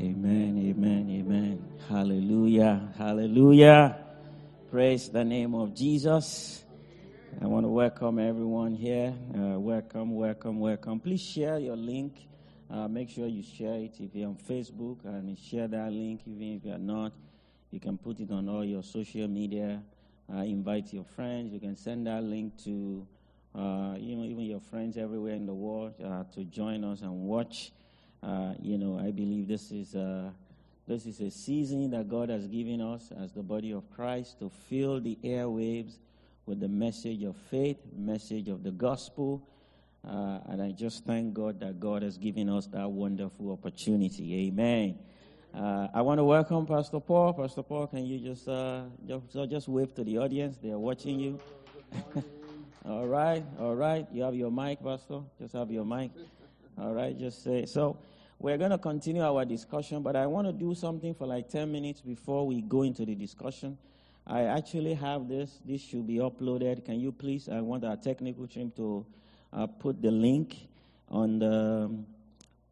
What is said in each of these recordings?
Amen, amen, amen. Hallelujah, hallelujah. Praise the name of Jesus. I want to welcome everyone here. Uh, welcome, welcome, welcome. Please share your link. Uh, make sure you share it if you're on Facebook and share that link. Even if you're not, you can put it on all your social media. Uh, invite your friends. You can send that link to uh, you know even your friends everywhere in the world uh, to join us and watch. Uh, you know, I believe this is a, this is a season that God has given us as the body of Christ to fill the airwaves with the message of faith, message of the gospel. Uh, and I just thank God that God has given us that wonderful opportunity. Amen. Uh, I want to welcome Pastor Paul. Pastor Paul, can you just uh, just, just wave to the audience? They are watching you. all right, all right. You have your mic, Pastor. Just have your mic. All right, just say so. We're going to continue our discussion, but I want to do something for like 10 minutes before we go into the discussion. I actually have this. This should be uploaded. Can you please? I want our technical team to uh, put the link on the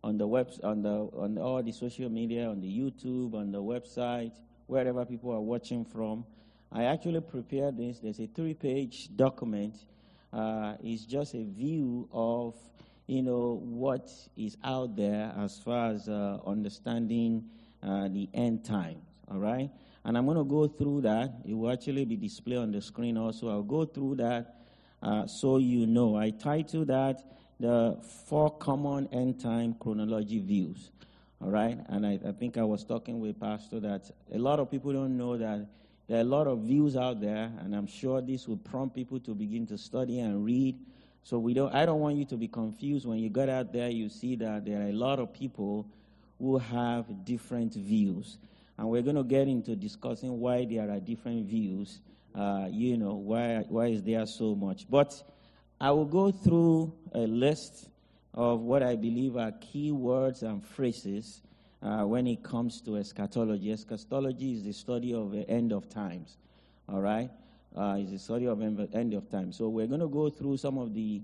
on the web on the on all the social media, on the YouTube, on the website, wherever people are watching from. I actually prepared this. There's a three-page document. Uh, it's just a view of you know, what is out there as far as uh, understanding uh, the end times, all right? And I'm going to go through that. It will actually be displayed on the screen also. I'll go through that uh, so you know. I title that the four common end time chronology views, all right? And I, I think I was talking with Pastor that a lot of people don't know that there are a lot of views out there, and I'm sure this will prompt people to begin to study and read so we don't, I don't want you to be confused when you get out there, you see that there are a lot of people who have different views. And we're going to get into discussing why there are different views. Uh, you know, why, why is there so much? But I will go through a list of what I believe are key words and phrases uh, when it comes to eschatology. Eschatology is the study of the end of times. All right? Uh, is the study of end of time. So we're going to go through some of the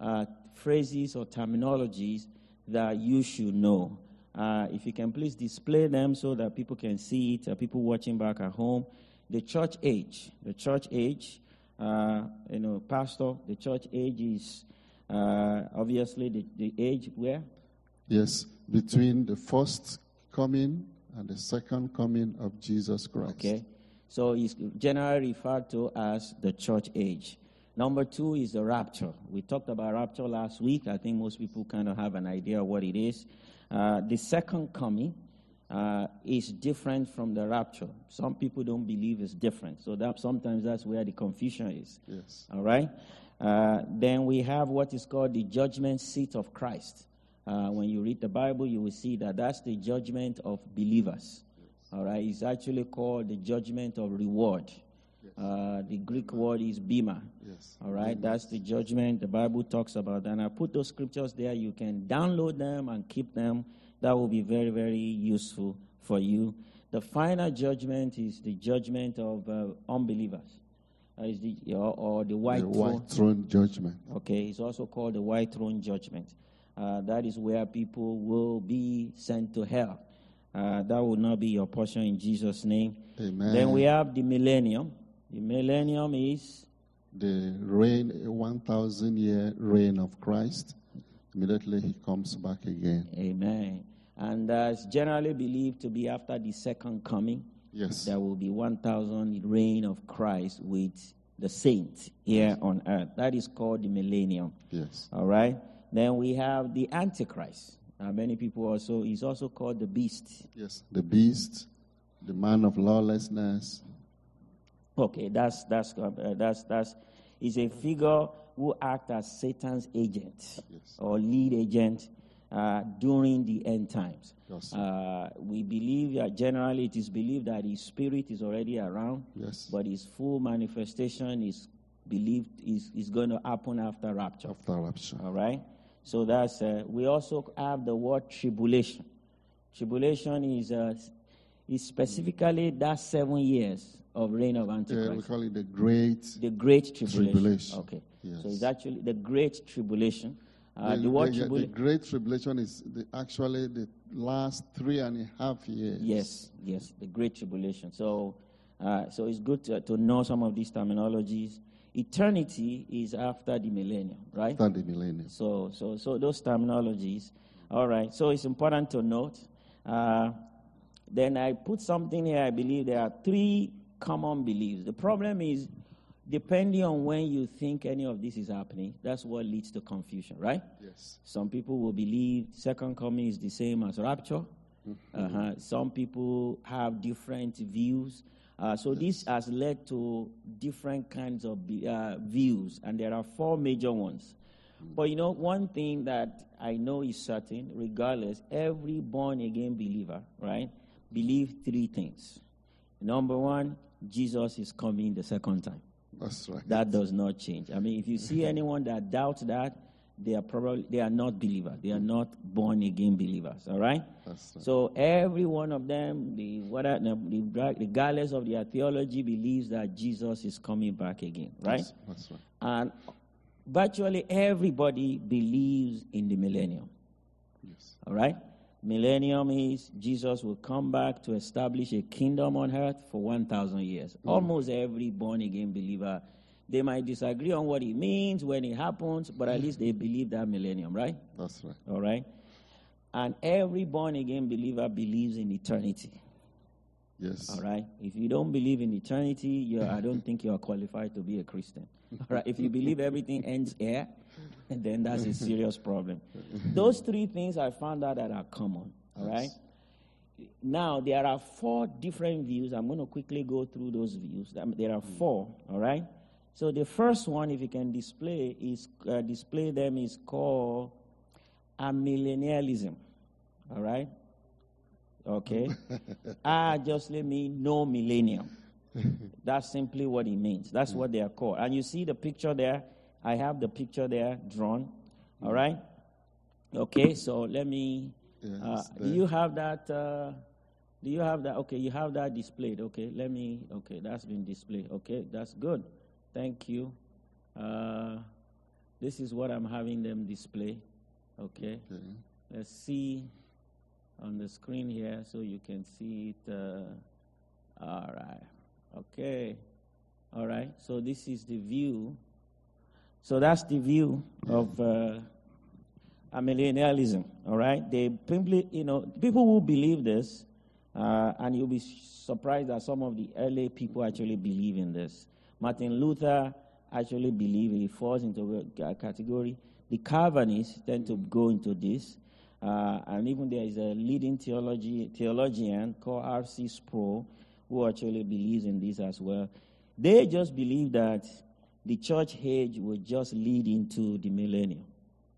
uh, phrases or terminologies that you should know. Uh, if you can please display them so that people can see it, uh, people watching back at home. The church age, the church age, uh, you know, pastor, the church age is uh, obviously the, the age where? Yes, between the first coming and the second coming of Jesus Christ. Okay. So it's generally referred to as the church age. Number two is the rapture. We talked about rapture last week. I think most people kind of have an idea of what it is. Uh, the second coming uh, is different from the rapture. Some people don't believe it's different. So that sometimes that's where the confusion is. Yes. All right. Uh, then we have what is called the judgment seat of Christ. Uh, when you read the Bible, you will see that that's the judgment of believers. All right, it's actually called the judgment of reward. Yes. Uh, the Greek word is bema. Yes. All right, that's the judgment the Bible talks about. And I put those scriptures there. You can download them and keep them. That will be very, very useful for you. The final judgment is the judgment of uh, unbelievers. Uh, is the, or, or, the white, the white throne. throne. judgment. Okay, it's also called the white throne judgment. Uh, that is where people will be sent to hell. Uh, that will not be your portion in Jesus' name. Amen. Then we have the millennium. The millennium is the reign, 1,000 year reign of Christ. Immediately he comes back again. Amen. And uh, it's generally believed to be after the second coming. Yes. There will be 1,000 reign of Christ with the saints here yes. on earth. That is called the millennium. Yes. All right. Then we have the Antichrist. Uh, many people also, he's also called the beast. Yes, the beast, the man of lawlessness. Okay, that's, that's, uh, that's, that's, is a figure who acts as Satan's agent Yes. or lead agent uh, during the end times. Yes. Uh, we believe that generally it is believed that his spirit is already around, Yes. but his full manifestation is believed is, is going to happen after rapture. After rapture. All right. So that's uh, we also have the word tribulation. Tribulation is uh, is specifically that seven years of reign of Yeah, we call it the great. the great tribulation. Tribulation. Okay. Yes. So it's actually the great tribulation. Uh, the, the word the- yeah, the tribulation. great tribulation is the, actually the last three and a half years. Yes, yes, the Great Tribulation. So, uh, so it's good to, to know some of these terminologies. Eternity is after the millennium, right? After the millennium. So, so, so those terminologies. All right. So it's important to note. Uh, then I put something here. I believe there are three common beliefs. The problem is, depending on when you think any of this is happening, that's what leads to confusion, right? Yes. Some people will believe second coming is the same as rapture. Uh-huh. Some people have different views. Uh, so this has led to different kinds of uh, views, and there are four major ones. But you know, one thing that I know is certain, regardless, every born again believer, right, believe three things. Number one, Jesus is coming the second time. That's right. That does not change. I mean, if you see anyone that doubts that, they are probably they are not believers. They are not born again believers. All right. So every one of them, the whether the, regardless of their theology, believes that Jesus is coming back again. Right. That's, that's right. And virtually everybody believes in the millennium. Yes. All right? Millennium is Jesus will come back to establish a kingdom on earth for 1,000 years. Mm. Almost every born again believer, they might disagree on what it means when it happens, but at least they believe that millennium, right? That's right. All right? And every born again believer believes in eternity. Yes. All right. If you don't believe in eternity, I don't think you are qualified to be a Christian. All right. If you believe everything ends here, then that's a serious problem. Those three things I found out that are common. All right. Now there are four different views. I'm going to quickly go through those views. There are four. All right. So the first one, if you can display, is uh, display them is called amillennialism. All right. Okay. ah, just let me no millennium. That's simply what it means. That's what they are called. And you see the picture there. I have the picture there drawn. All right. Okay. So let me. Uh, do you have that? Uh, do you have that? Okay, you have that displayed. Okay, let me. Okay, that's been displayed. Okay, that's good. Thank you. Uh, this is what I'm having them display. Okay, Okay. let's see on the screen here so you can see it. Uh, all right. Okay. All right. So this is the view. So that's the view of uh, amillennialism. All right. They simply, you know, people who believe this, uh, and you'll be surprised that some of the early people actually believe in this. Martin Luther actually believed he falls into a category. The Calvinists tend to go into this. Uh, and even there is a leading theology, theologian called R.C. Sproul who actually believes in this as well. They just believe that the church age will just lead into the millennium,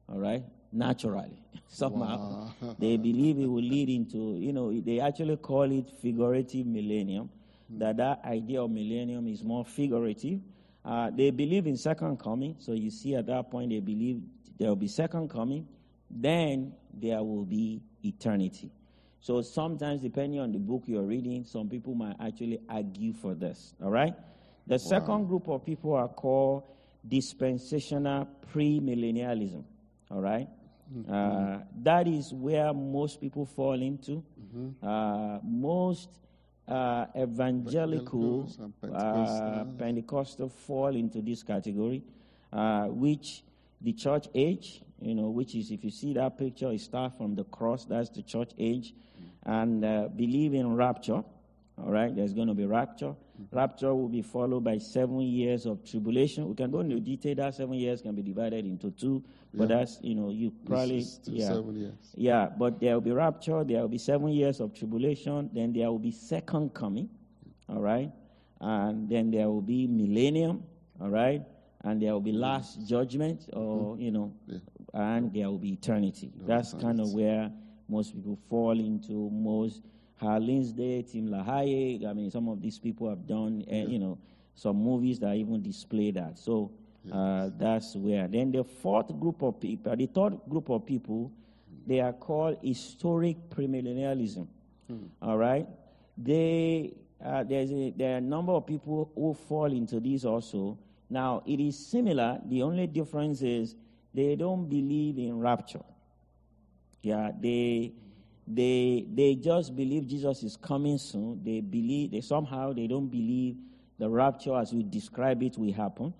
all right? Naturally, somehow. they believe it will lead into, you know, they actually call it figurative millennium, that that idea of millennium is more figurative. Uh, they believe in second coming, so you see at that point they believe there will be second coming, then there will be eternity. So sometimes, depending on the book you're reading, some people might actually argue for this. All right? The second group of people are called dispensational premillennialism. All right? Uh, that is where most people fall into. Uh, most uh, evangelical uh, Pentecostal fall into this category, uh, which the church age, you know, which is if you see that picture, it starts from the cross, that's the church age, and uh, believe in rapture. All right, there's going to be rapture. Rapture will be followed by seven years of tribulation. We can go into detail. That seven years can be divided into two, but Yeah. that's you know you probably This is still yeah seven years. yeah, but there will be rapture, there will be seven years of tribulation, then there will be second coming, all right? And then there will be millennium, all right? and there will be mm-hmm. last judgment, or mm-hmm. you know, Yeah. and there will be eternity. That's kind of where most people fall into. Most Hal Lindsey, Tim LaHaye. I mean, some of these people have done, uh, you know, some movies that even display that. So uh, that's where. Then the fourth group of people, the third group of people, they are called historic premillennialism. All right, they uh, there's a, there are a number of people who fall into this also. Now it is similar. The only difference is they don't believe in rapture. Yeah, they they they just believe Jesus is coming soon. They believe they somehow they don't believe the rapture as we describe it will happen.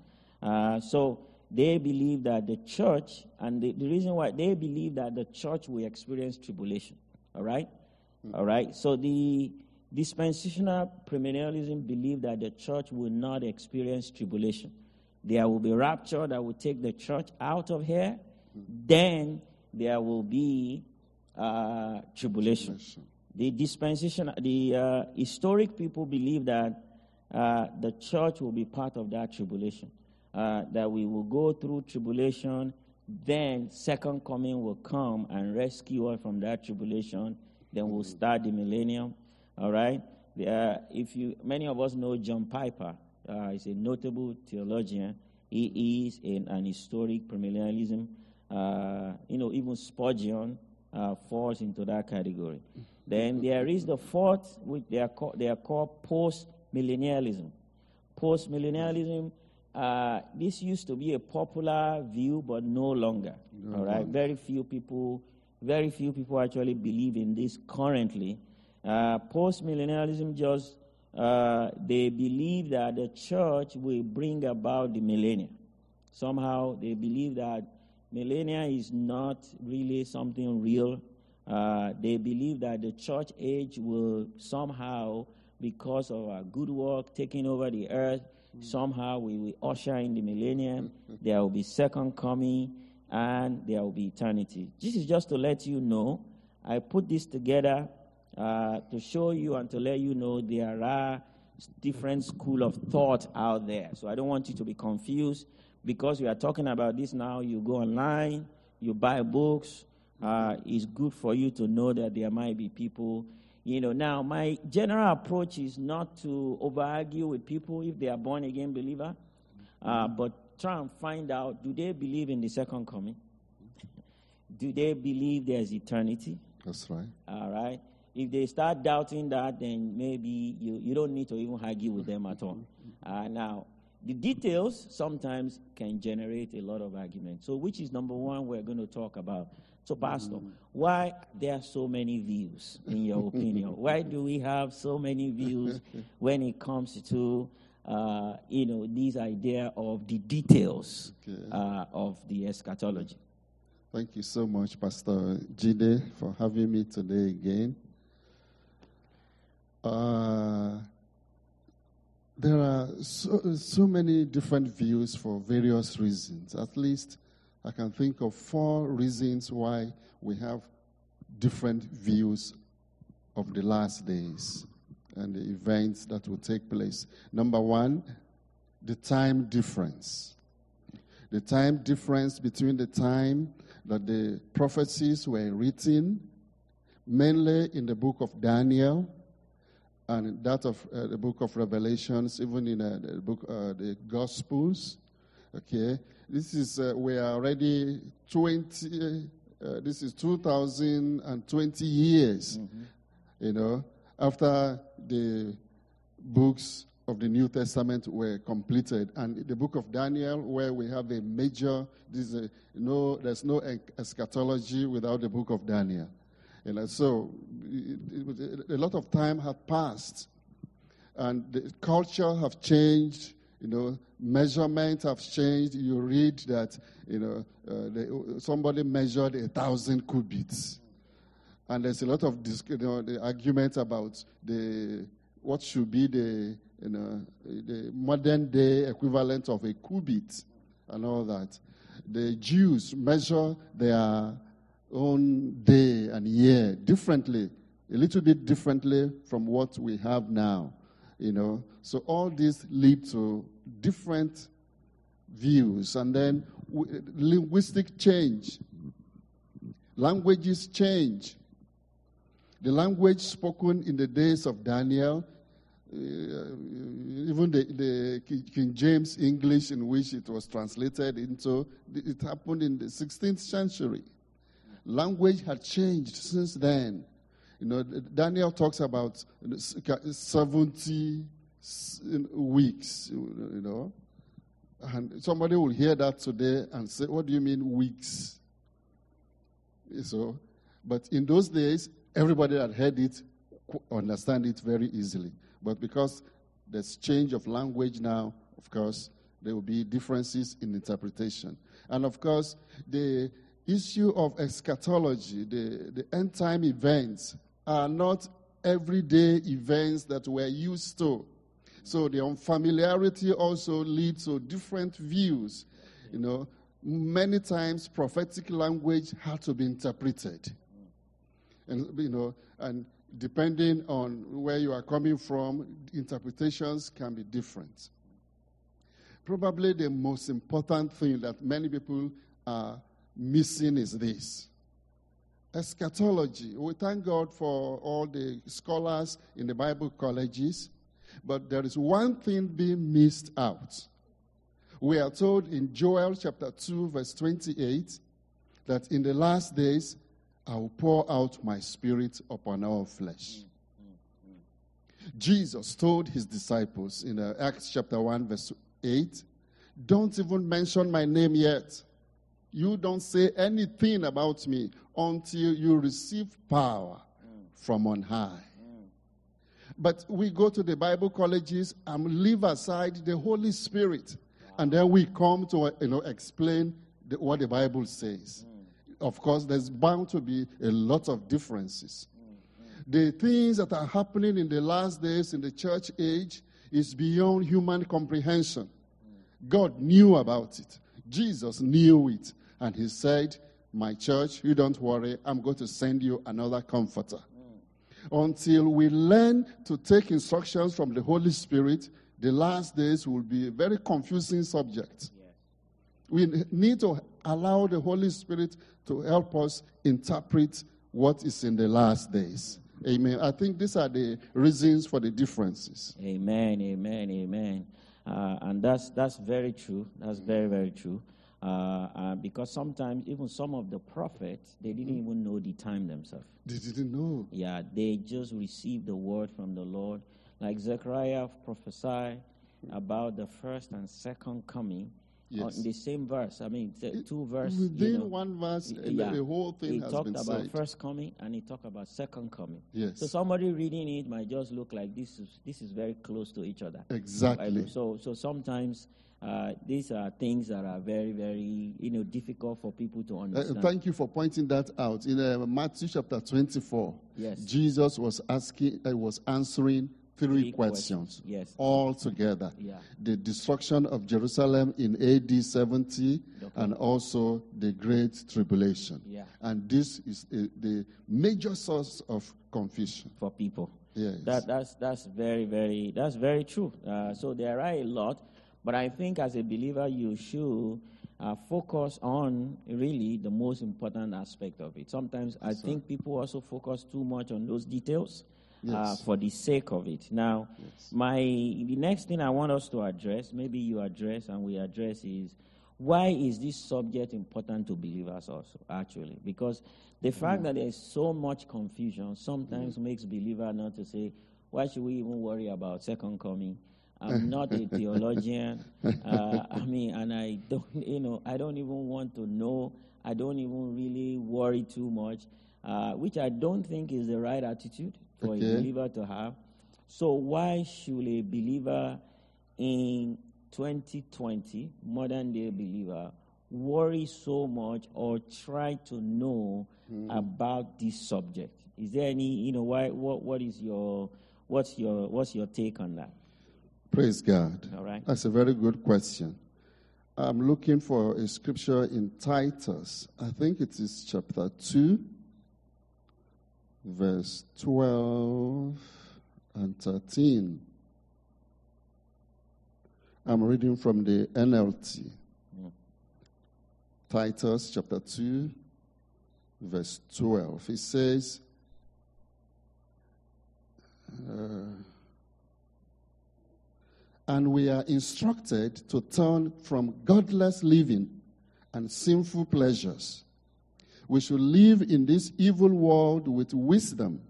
Uh, so they believe that the church, and the, the reason why they believe that the church will experience tribulation. All right, all right. So the dispensational premillennialism believe that the church will not experience tribulation. There will be rapture that will take the church out of here. Then there will be uh, tribulation. The dispensation, the uh, historic people believe that uh, the church will be part of that tribulation. Uh, that we will go through tribulation, then second coming will come and rescue us from that tribulation. Then we'll start the millennium. All right. The, uh, if you, many of us know John Piper. Uh, he's a notable theologian. He is in an historic premillennialism. Uh, you know, even Spurgeon uh, falls into that category. Then there is the fourth, which they are called, they are called post millennialism. Post millennialism, uh, this used to be a popular view, but no longer. all right, very few people, very few people actually believe in this currently. Uh, Post millennialism just uh, they believe that the church will bring about the millennium. Somehow they believe that millennia is not really something real. Uh, they believe that the church age will somehow, because of our good work taking over the earth, somehow we will usher in the millennium. there will be second coming, and there will be eternity. This is just to let you know. I put this together uh, to show you and to let you know there are different school of thought out there. So I don't want you to be confused because we are talking about this now. You go online, you buy books. Uh, it's good for you to know that there might be people. You know, now my general approach is not to over argue with people if they are born again believer, uh, but try and find out do they believe in the second coming? do they believe there's eternity? That's right. All right. If they start doubting that, then maybe you, you don't need to even argue with them at all. Uh, now, the details sometimes can generate a lot of argument. So, which is number one we're going to talk about? So, Pastor, why there are so many views, in your opinion? why do we have so many views when it comes to, uh, you know, this idea of the details Okay. uh, of the eschatology? Thank you so much, Pastor Jide, for having me today again. Uh, there are so, so many different views for various reasons. At least I can think of four reasons why we have different views of the last days and the events that will take place. Number one, the time difference the time difference between the time that the prophecies were written, mainly in the book of Daniel and that of uh, the book of Revelations, even in uh, the book, uh, the Gospels. Okay, this is uh, we are already twenty. Uh, this is two thousand and twenty years. You know, after the books of the New Testament were completed, and the book of Daniel, where we have a major, this is a, no, there's no eschatology without the book of Daniel. You know, so it, it a lot of time had passed, and the culture have changed. You know, measurements have changed. You read that you know uh, somebody measured a thousand cubits, and there's a lot of dis- you know, the argument about the what should be the you know the modern day equivalent of a cubit and all that. The Jews measure their own day and year differently, a little bit differently from what we have now. You know, so all this lead to different views, and then w- linguistic change. Languages change. The language spoken in the days of Daniel, uh, even the, the King James English in which it was translated into, it happened in the 16th century. Language had changed since then. You know, Daniel talks about 70 weeks, you know. And somebody will hear that today and say, What do you mean weeks? So, but in those days, everybody that heard it understand it very easily. But because there's change of language now, of course, there will be differences in interpretation. And of course, the issue of eschatology, the, the end time events, are not everyday events that we're used to. So the unfamiliarity also leads to different views. You know, many times prophetic language had to be interpreted. And you know, and depending on where you are coming from, interpretations can be different. Probably the most important thing that many people are missing is this eschatology. We thank God for all the scholars in the Bible colleges, but there is one thing being missed out. We are told in Joel chapter 2, verse 28, that in the last days I will pour out my spirit upon all flesh. Jesus told his disciples in uh, Acts chapter 1, verse 8, Don't even mention my name yet. You don't say anything about me until you receive power from on high. But we go to the Bible colleges and leave aside the Holy Spirit. And then we come to you know, explain the, what the Bible says. Of course, there's bound to be a lot of differences. The things that are happening in the last days in the church age is beyond human comprehension. God knew about it. Jesus knew it. And he said, My church, you don't worry, I'm going to send you another comforter. Until we learn to take instructions from the Holy Spirit, the last days will be a very confusing subject. We need to allow the Holy Spirit to help us interpret what is in the last days. Amen. I think these are the reasons for the differences. Amen, amen, amen. Uh, and that's that's very true. That's very very true. Uh, uh, because sometimes even some of the prophets they didn't even know the time themselves. They didn't know. Yeah, they just received the word from the Lord. Like Zechariah prophesied about the first and second coming Yes. in the same verse. I mean, two verses. Within you know, one verse, y- and the whole thing he has talked been about said. first coming and he talked about second coming. Yes. So somebody reading it might just look like this is this is very close to each other. Exactly. So so sometimes uh, these are things that are very very you know difficult for people to Uh, understand. thank you for pointing that out. In uh, Matthew chapter 24, Yes. Jesus was asking, uh, was answering three, Three questions, questions, yes. all together. Yeah. The destruction of Jerusalem in AD 70 and also the Great Tribulation. Yeah. And this is uh, the major source of confusion. for people. Yes. That, that's, that's very, very, that's very true. Uh, so there are a lot, but I think as a believer, you should uh, focus on really the most important aspect of it. Sometimes I think people also focus too much on those details uh, for the sake of it. Now, my the next thing I want us to address, maybe you address and we address, is why is this subject important to believers also? Actually, because the fact that there's so much confusion sometimes makes believer not to say, why should we even worry about second coming? I'm not a theologian. Uh, I mean, and I don't, you know, I don't even want to know. I don't even really worry too much, uh, which I don't think is the right attitude for Okay. a believer to have. So why should a believer in 2020, modern day believer, worry so much or try to know about this subject? Is there any, you know, why? What, what is your, what's your, what's your take on that? Praise God. All right. That's a very good question. I'm looking for a scripture in Titus. I think it is chapter 2, verse 12 and 13. I'm reading from the NLT. Titus chapter 2, verse 12. It says, uh, and we are instructed to turn from godless living and sinful pleasures. We should live in this evil world with wisdom,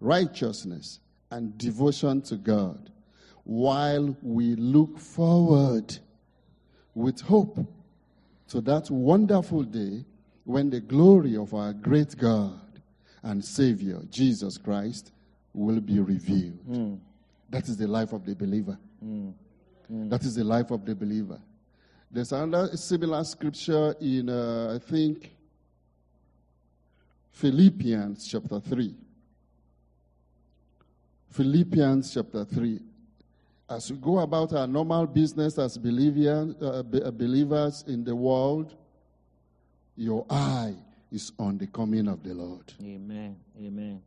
righteousness, and devotion to God, while we look forward with hope to that wonderful day when the glory of our great God and Savior, Jesus Christ, will be revealed. Hmm. That is the life of the believer. That is the life of the believer. There's another similar scripture in, uh, I think, Philippians chapter 3. Philippians chapter 3. As we go about our normal business as uh, uh, believers in the world, your eye is on the coming of the Lord. Amen. Amen.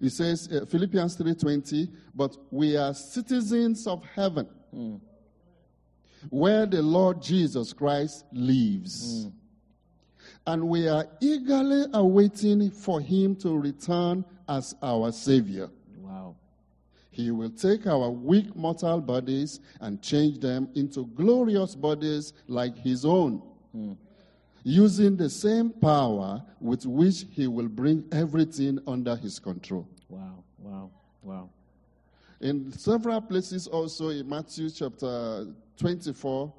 It says uh, Philippians 3:20, but we are citizens of heaven, hmm. where the Lord Jesus Christ lives. Hmm. And we are eagerly awaiting for him to return as our savior. Wow. He will take our weak mortal bodies and change them into glorious bodies like his own, hmm. Using the same power with which he will bring everything under his control. Wow. Wow. Wow. In several places, also in Matthew chapter 24,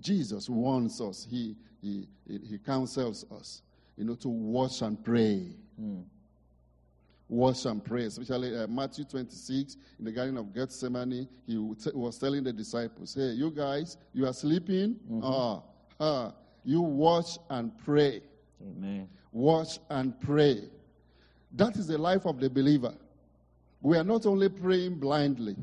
Jesus warns us, he, he, he counsels us, you know, to watch and pray. Watch and pray, especially uh, Matthew 26 in the Garden of Gethsemane. He was telling the disciples, Hey, you guys, you are sleeping? Ah, ah, you watch and pray. Amen. Watch and pray. That is the life of the believer. We are not only praying blindly,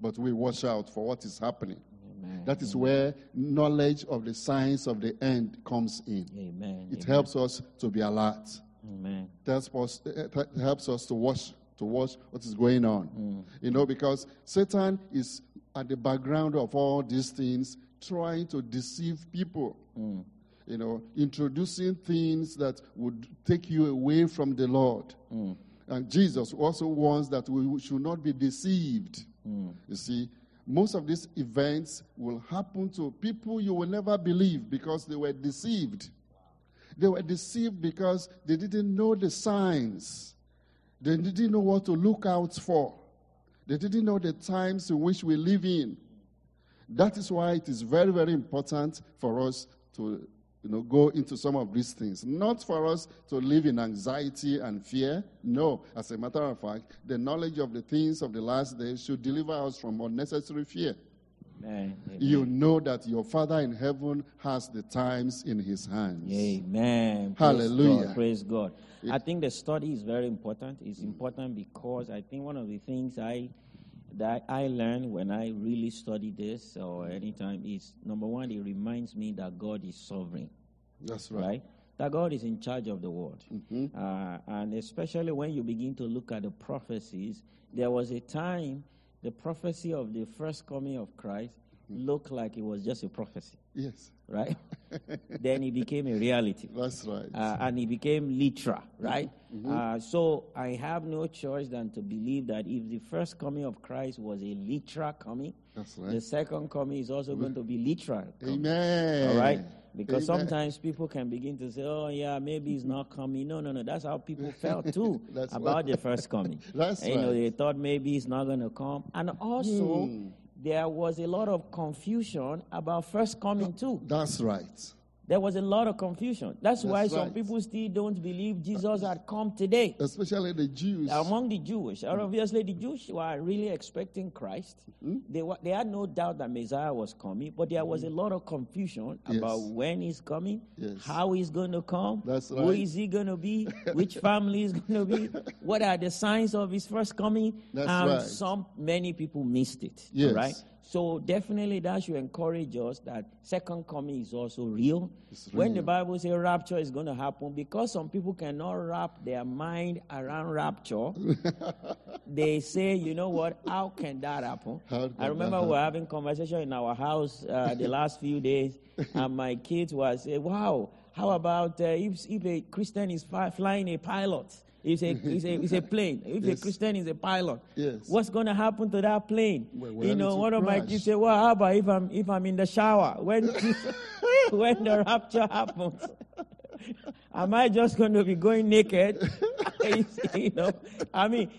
but we watch out for what is happening. Amen. That is where knowledge of the signs of the end comes in. Amen. It Amen. helps us to be alert. Amen. It helps us, it helps us to watch to watch what is going on. Mm. You know, because Satan is at the background of all these things, trying to deceive people. Mm. You know, introducing things that would take you away from the Lord. Mm. And Jesus also warns that we should not be deceived. Mm. You see, most of these events will happen to people you will never believe because they were deceived. They were deceived because they didn't know the signs. They didn't know what to look out for. They didn't know the times in which we live in. That is why it is very, very important for us to you know, go into some of these things. Not for us to live in anxiety and fear. No. As a matter of fact, the knowledge of the things of the last days should deliver us from unnecessary fear. Amen. You know that your Father in heaven has the times in his hands. Amen. Hallelujah. God. Praise God. I think the study is very important. It's important because I think one of the things I that I learned when I really study this or anytime is number one, it reminds me that God is sovereign, That's right. right? That God is in charge of the world. Mm-hmm. Uh, and especially when you begin to look at the prophecies, there was a time the prophecy of the first coming of Christ Mm-hmm. looked like it was just a prophecy, Yes, right? then it became a reality that's right. uh, and it became literal, right? Mm-hmm. Uh, so I have no choice than to believe that if the first coming of Christ was a literal coming, That's right. the second coming is also going to be literal. coming. Amen. All right? Because Amen. sometimes people can begin to say, oh, yeah, maybe it's not coming. No, no, no. That's how people felt too about right. the first coming. That's right. you know, they thought maybe it's not going to come. And also, Hmm. There was a lot of confusion about first coming too. That's right. There was a lot of confusion. That's, why That's some people still don't believe Jesus had come today. Especially the Jews. Among the Jewish, and obviously the Jews were really expecting Christ. Hmm? They, were, they had no doubt that Messiah was coming, but there was a lot of confusion about Yes. when he's coming, Yes. how he's going to come, That's right. is he going to be, which family is going to be, what are the signs of his first coming. That's and right. some many people missed it. Yes. Right? So definitely that should encourage us that second coming is also real. It's When the. Bible says rapture is going to happen, because some people cannot wrap their mind around rapture, they say, you know what? How can that happen? Can I remember that we were having conversation in our house uh, the last few days, and my kids were saying, "Wow, how about uh, if if a Christian is fly, flying a pilot?" It's a, it's a, it's a plane. If Yes. a Christian is a pilot, Yes. what's going to happen to that plane? Well, you know, one of my kids say, "Well, how about if I'm if I'm in the shower when when the rapture happens? Am I just going to be going naked? you know, I mean,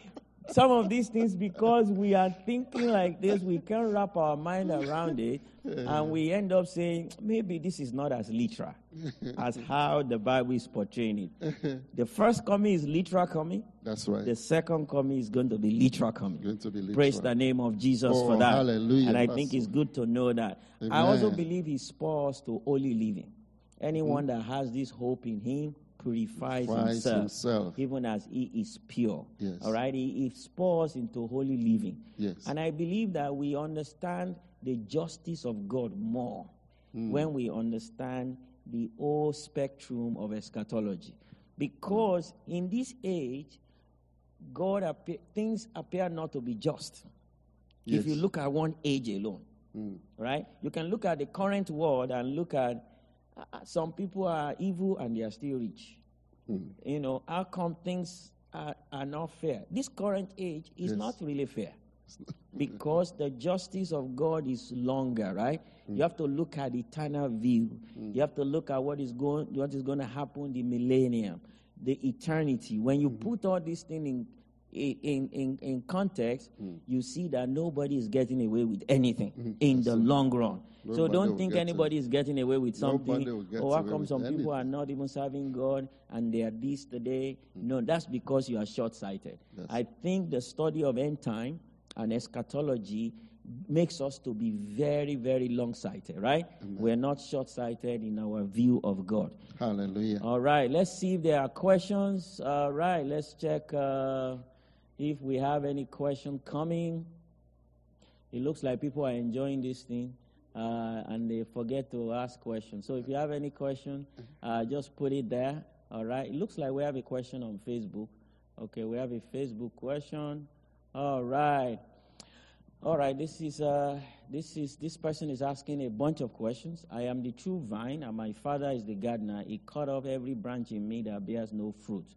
some of these things because we are thinking like this, we can't wrap our mind around it, and we end up saying maybe this is not as literal as how the Bible is portraying it. The first coming is literal coming. That's right. The second coming is going to be literal coming. Going to be Praise the name of Jesus Oh, for that. hallelujah, And I Pastor. think it's good to know that. I also believe he spurs to holy living. Anyone that has this hope in him purifies Purifies himself, himself. even as he is pure. Yes. All right? He, he spurs into holy living. Yes. And I believe that we understand the justice of God more Hmm. when we understand the whole spectrum of eschatology. Because in this age, God appear, things appear not to be just. If you look at one age alone, Mm. right? You can look at the current world and look at uh, uh, some people are evil and they are still rich. Mm. You know, how come things are, are not fair? This current age is Yes. not really fair because the justice of God is longer, right? Mm. You have to look at eternal view. You have to look at what is going what is going to happen the millennium, the eternity. When you Mm-hmm. put all these things in in, in, in context, Mm. you see that nobody is getting away with anything in the long run. so. Nobody will don't think anybody is getting away with something. Nobody will get Or how come some people are not even serving God and they are this today? No, that's because you are short sighted. I think the study of end time and eschatology makes us to be very, very long sighted, right? We're not short sighted in our view of God. Hallelujah. All right, let's see if there are questions. All right, let's check uh, if we have any question coming. It looks like people are enjoying this thing uh, and they forget to ask questions. So if you have any question, uh, just put it there. All right, it looks like we have a question on Facebook. Okay, we have a Facebook question. All right. All right, this is uh, this is this person is asking a bunch of questions. I am the true vine, and my father is the gardener. He cut off every branch in me that bears no fruit.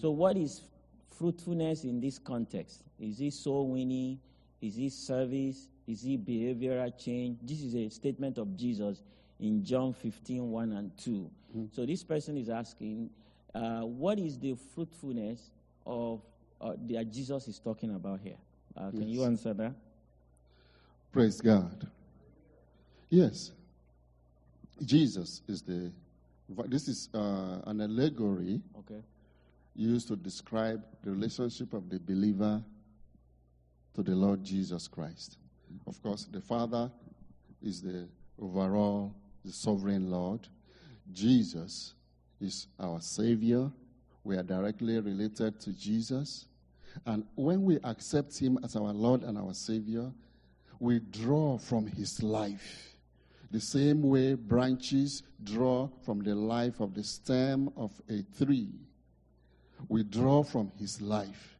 So, what is fruitfulness in this context? Is it soul winning? Is it service? Is it behavioral change? This is a statement of Jesus in John 15, 1 and 2. So, this person is asking, uh, what is the fruitfulness of uh, that Jesus is talking about here? Uh, can you answer that? Praise God. Yes. Jesus is the. This is uh, an allegory Okay. used to describe the relationship of the believer to the Lord Jesus Christ. Of course, the Father is the overall, the sovereign Lord. Jesus is our Savior. We are directly related to Jesus. And when we accept Him as our Lord and our Savior, we draw from His life. The same way branches draw from the life of the stem of a tree we draw from his life.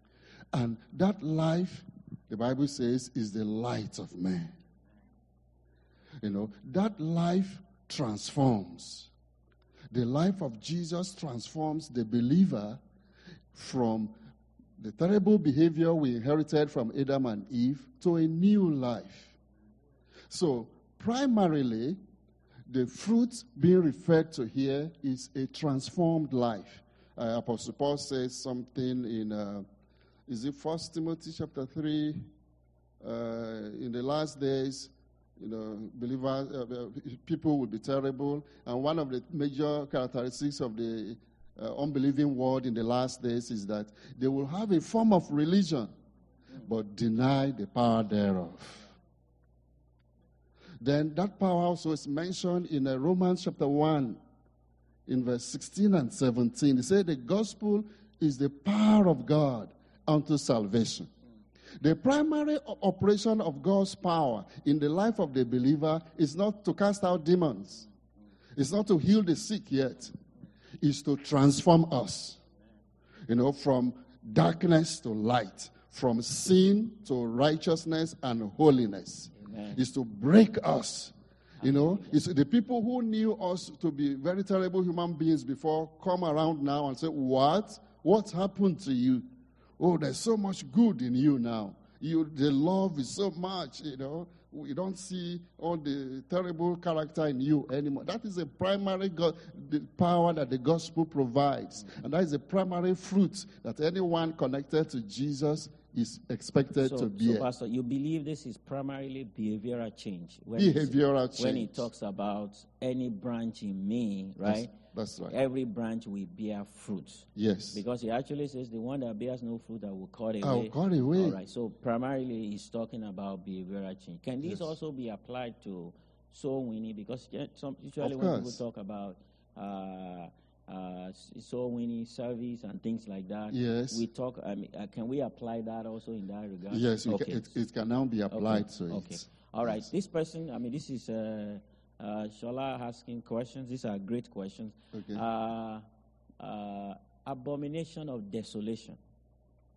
And that life, the Bible says, is the light of man. You know, that life transforms. The life of Jesus transforms the believer from the terrible behavior we inherited from Adam and Eve to a new life. So, primarily, the fruit being referred to here is a transformed life. Uh, Apostle Paul says something in, uh, is it First Timothy chapter 3? Uh, in the last days, you know, believers, uh, uh, people will be terrible. And one of the major characteristics of the uh, unbelieving world in the last days is that they will have a form of religion, but deny the power thereof. Then that power also is mentioned in uh, Romans chapter 1, in verse 16 and 17. He said, The gospel is the power of God unto salvation. The primary operation of God's power in the life of the believer is not to cast out demons, it's not to heal the sick yet, it's to transform us. You know, from darkness to light, from sin to righteousness and holiness. Is to break us. You know, it's the people who knew us to be very terrible human beings before come around now and say, What? What happened to you? Oh, there's so much good in you now. You, the love is so much, you know. We don't see all the terrible character in you anymore. That is a primary God, the power that the gospel provides. And that is a primary fruit that anyone connected to Jesus is expected So, to so. Pastor, you believe this is primarily behavioral change. When Behavioral When it change. talks about any branch in me, right? That's right. Every branch will bear fruit. Yes. Because he actually says the one that bears no fruit, I will cut away. I will cut away. All right. So primarily, he's talking about behavioral change. Can this Yes. also be applied to soul winning? Because some, usually Of when people talk about uh, uh, soul winning service and things like that, Yes. we talk. I mean, uh, can we apply that also in that regard? Yes, Okay. ca- it, it can now be applied okay. to it. Okay. All right. This person, I mean, this is uh, uh, Shola asking questions. These are great questions. Okay. Uh, uh, abomination of desolation.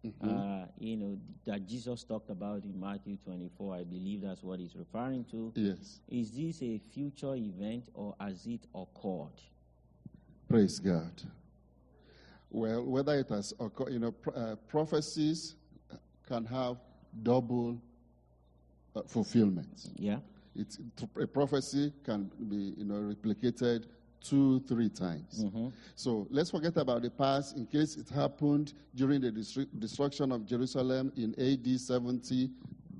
Mm-hmm. Uh, you know that Jesus talked about in Matthew 24. I believe that's what he's referring to. Yes. Is this a future event or has it occurred? Praise God. Well, whether it has occurred, you know, pro- uh, prophecies can have double uh, fulfillment. Yeah. It's, a prophecy can be, you know, replicated two, three times. So let's forget about the past in case it happened during the destru- destruction of Jerusalem in AD 70.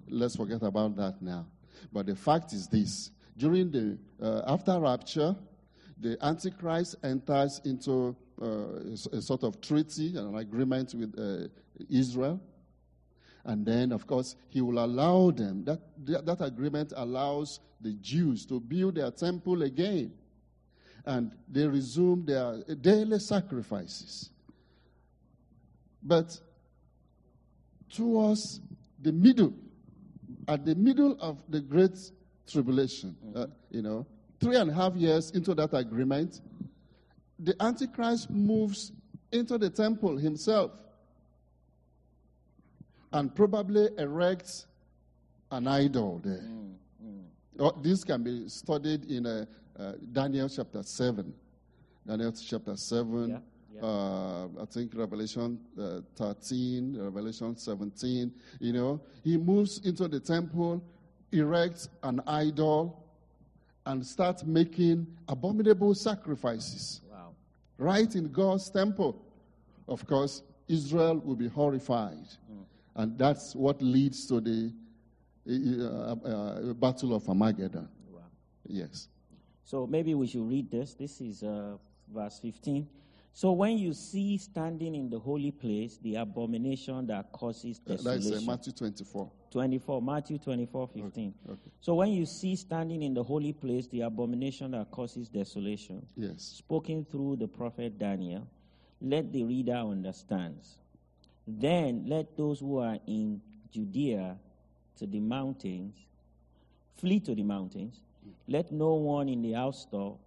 Let's forget about that now. But the fact is this: during the uh, after rapture, the Antichrist enters into uh, a a sort of treaty, and an agreement with uh, Israel. And then, of course, he will allow them, that, that, agreement allows the Jews to build their temple again. And they resume their daily sacrifices. But towards the middle, at the middle of the great tribulation, uh, you know, three and a half years into that agreement, the Antichrist moves into the temple himself and probably erects an idol there. Oh, this can be studied in uh, uh, Daniel chapter 7. Daniel chapter 7. Yeah, yeah. Uh, I think Revelation uh, 13, Revelation 17. You know, he moves into the temple, erects an idol, and starts making abominable sacrifices Wow. right in God's temple. Of course, Israel will be horrified. And that's what leads to the uh, uh, Battle of Armageddon. Wow. Yes. So maybe we should read this. This is uh, verse 15. So when you see standing in the holy place the abomination that causes Uh, That's desolation. uh, Matthew 24. 24, Matthew 24, 15. okay. So when you see standing in the holy place the abomination that causes desolation, Yes. spoken through the prophet Daniel, let the reader understand. Then let those who are in Judea to the mountains flee to the mountains. Let no one in the house store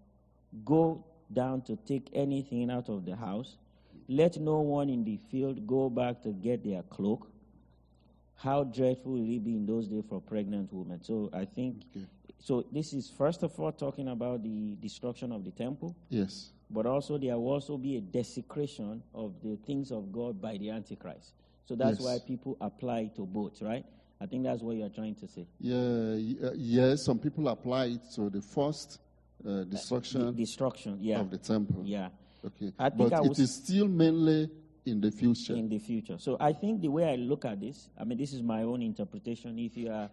go down to take anything out of the house. Let no one in the field go back to get their cloak. How dreadful will it be in those days for pregnant women? So I think, Okay. so this is first of all talking about the destruction of the temple, Yes. But also there will also be a desecration of the things of God by the Antichrist. So that's Yes. why people apply to both, right? I think that's what you're trying to say. Yeah, uh, yes, some people apply it to the first uh, destruction The destruction, yeah. of the temple. Yeah. Okay. I think but I was- is still mainly in the future. in the future. So I think the way I look at this, I mean, this is my own interpretation. If you are,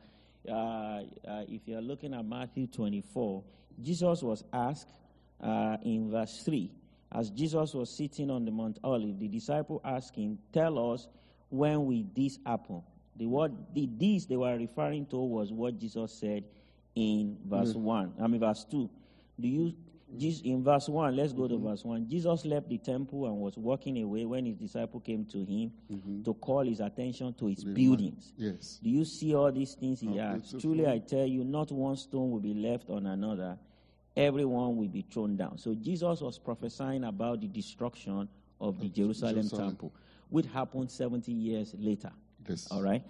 uh, uh, if you are looking at Matthew 24, Jesus was asked uh, in verse three, as Jesus was sitting on the Mount Olive, the disciple asked him, "Tell us when will this happen?" The word the this they were referring to was what Jesus said in verse mm. one. I mean, verse two. Do you Jesus, in verse 1, let's go to mm-hmm. verse 1. Jesus left the temple and was walking away when his disciple came to him mm-hmm. to call his attention to its The man- buildings. Yes. Do you see all these things he Oh, asked? Truly, I tell you, not one stone will be left on another. Everyone will be thrown down. So Jesus was prophesying about the destruction of the Jerusalem, Jerusalem. temple, which happened 70 years later. Yes. All right.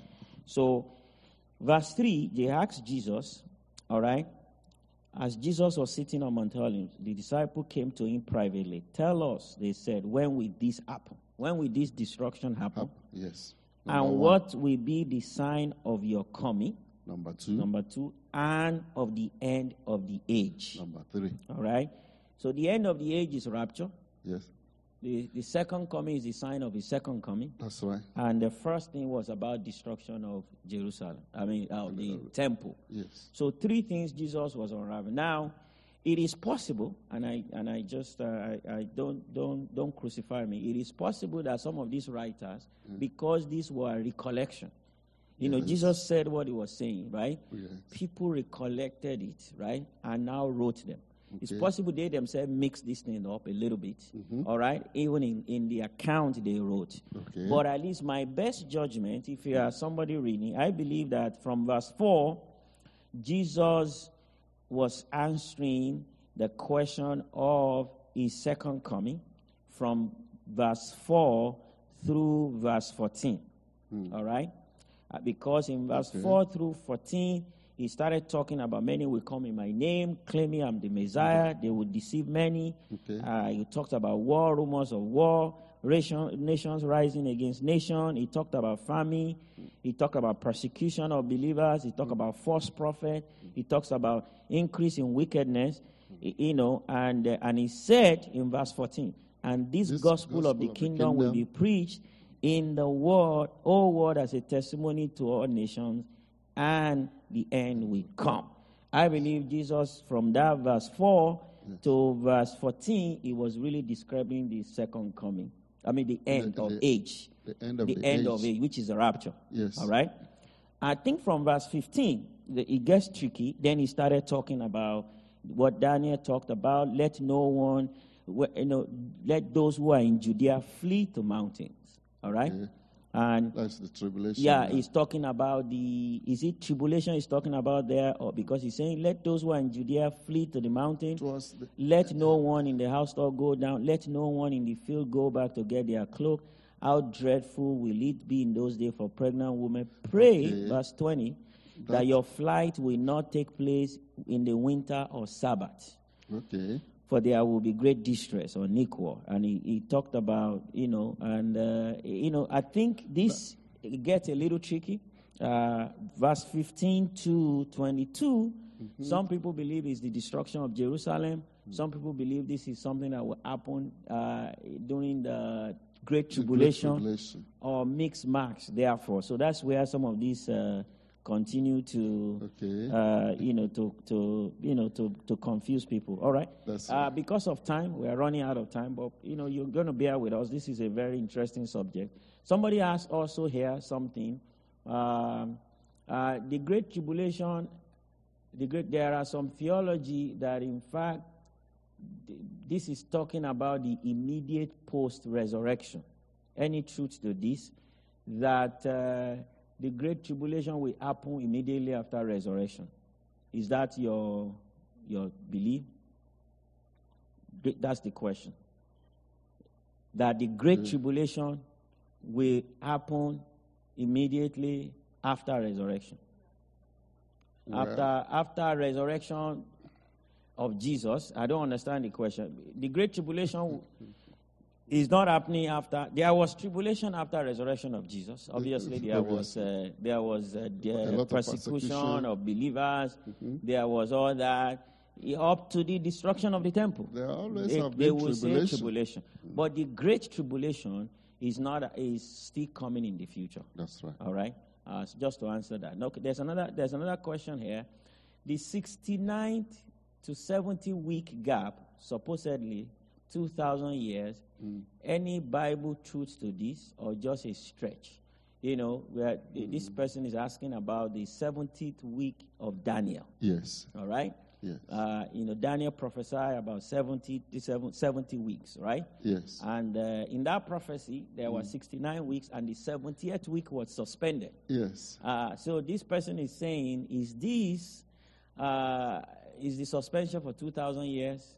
So, verse 3, they asked Jesus, all right, as Jesus was sitting on Mount Olives, the disciple came to him privately. Tell us, they said, when will this happen? When will this destruction happen? Yes. Number And one. what will be the sign of your coming? Number two. Number two, and of the end of the age. Number three. All right. So the end of the age is rapture. Yes. The, the second coming is the sign of his second coming. That's right. And the first thing was about destruction of Jerusalem. I mean, of the temple. Yes. So three things Jesus was unraveling. Now, it is possible, and I and I just uh, I, I don't don't don't crucify me. It is possible that some of these writers, because these were recollection, you know, mm-hmm. Jesus said what he was saying, right? Yes. People recollected it, right, and now wrote them. It's possible they themselves mixed this thing up a little bit, mm-hmm. all right, even in, in the account they wrote. Okay. But at least my best judgment, if you are somebody reading, I believe that from verse 4, Jesus was answering the question of his second coming from verse 4 through verse 14. Hmm. All right? Uh, because in verse Okay. 4 through 14, he started talking about many will come in my name, claiming I'm the Messiah. They will deceive many. Okay. Uh, he talked about war, rumors of war, ration, nations rising against nation. He talked about famine. He talked about persecution of believers. He talked about false prophet. He talks about increase in wickedness. You know, and uh, and he said in verse 14, and this, This gospel, of the gospel of the kingdom will be preached in the world, whole world as a testimony to all nations, and the end will come. I believe Jesus, from that verse 4 to verse 14, he was really describing the second coming. I mean, the end the- of the- age. the end of the the end age. of age, which is the rapture. Yes. All right? I think from verse 15, the, it gets tricky. Then he started talking about what Daniel talked about. Let no one, you know, let those who are in Judea flee to mountains. All right? Okay. And That's the tribulation. yeah, he's talking about the, is it tribulation he's talking about there? Or because he's saying, let those who are in Judea flee to the mountain. The, Let no one in the house store go down. Let no one in the field go back to get their cloak. How dreadful will it be in those days for pregnant women? Pray, Okay. verse 20, that That- your flight will not take place in the winter or Sabbath, okay. For there will be great distress or equal. And he, he talked about, you know, and, uh, you know, I think this gets a little tricky. Uh, verse 15 to 22, some people believe it's the destruction of Jerusalem. Some people believe this is something that will happen uh, during the Great The great Tribulation tribulation. or mixed marks, therefore. So that's where some of these uh, continue to, Okay. uh, you know, to, to, you know, to, to confuse people. All right. Uh, because of time, we are running out of time, but you know, you're going to bear with us. This is a very interesting subject. Somebody asked also here something. Um, uh, the Great Tribulation. The great. There are some theology that, in fact, th- this is talking about the immediate post-resurrection. Any truth to this? That uh, the Great Tribulation will happen immediately after resurrection. Is that your your belief? That's the question. That the Great mm-hmm. Tribulation will happen immediately after resurrection. After after resurrection of Jesus, I don't understand the question. The Great Tribulation is not happening after. There was tribulation after resurrection of Jesus. Obviously, there was uh, there was uh, the persecution persecution. of believers. There was all that up to the destruction of the temple. There always they, have they been will say tribulation. tribulation, but the great tribulation is not is still coming in the future. That's right. All right. Uh, so just to answer that. No, there's another. There's another question here. The 69th to 70 week gap, supposedly 2,000 years. Any Bible truth to this, or just a stretch? You know, where th- this person is asking about the 17th week of Daniel. Yes. All right. Yes. Uh, you know, Daniel prophesied about 70, 70 weeks, right? Yes. And uh, in that prophecy, there were 69 weeks, and the 70th week was suspended. Yes. Uh, so this person is saying, is this, uh, is the suspension for 2,000 years?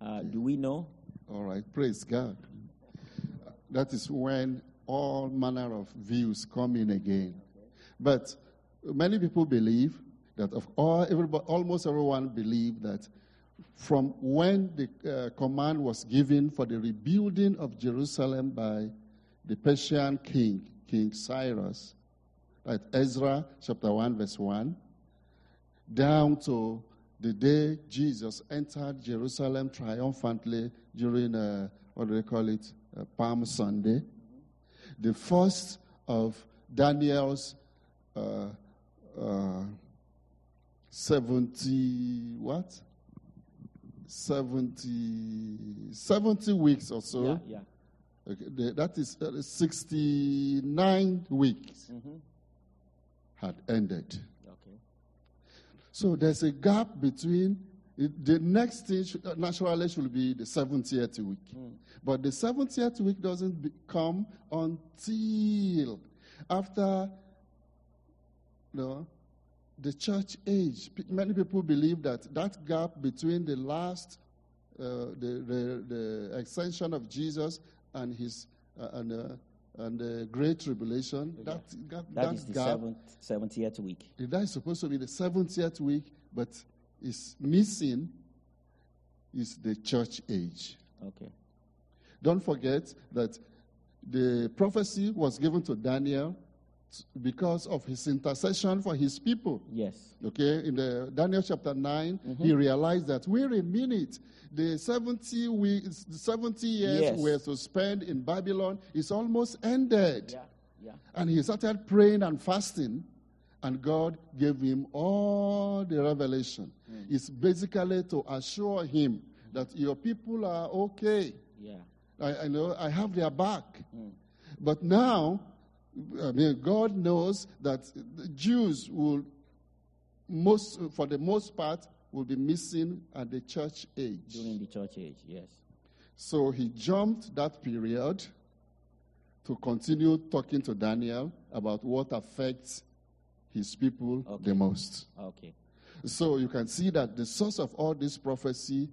Uh, do we know? All right. Praise God. That is when all manner of views come in again. But many people believe that of all, everybody, almost everyone believe that from when the uh, command was given for the rebuilding of Jerusalem by the Persian king, King Cyrus, at Ezra chapter 1, verse 1, down to the day Jesus entered Jerusalem triumphantly during, uh, what do they call it, uh, Palm Sunday. The first of Daniel's uh, uh, 70, what? 70, 70 weeks or so. Yeah, yeah. Okay, the- that is uh, 69 weeks had ended. So there's a gap between it- the next thing should, uh, naturally should be the 70th week. But the 70th week doesn't be- come until after no, the church age. P- Many people believe that that gap between the last, uh, the, the, the ascension of Jesus and his uh, and, uh, and the great tribulation, that, gap, That that is the gap seventh, 70th week. that is supposed to be the 70th week, but is missing is the church age. Okay. Don't forget that the prophecy was given to Daniel because of his intercession for his people. Yes. Okay, in the Daniel chapter 9, he mm-hmm. realized that wait a minute, the 70 weeks, the 70 years Yes. were to spend in Babylon is almost ended. Yeah, yeah. And he started praying and fasting, and God gave him all the revelation. Mm. It's basically to assure him that your people are okay. Yeah. I, I know I have their back. Mm. But now, I mean, God knows that the Jews will, most, for the most part, will be missing at the church age. During the church age, yes. So he jumped that period to continue talking to Daniel about what affects his people Okay. the most. Okay. So you can see that the source of all this prophecy,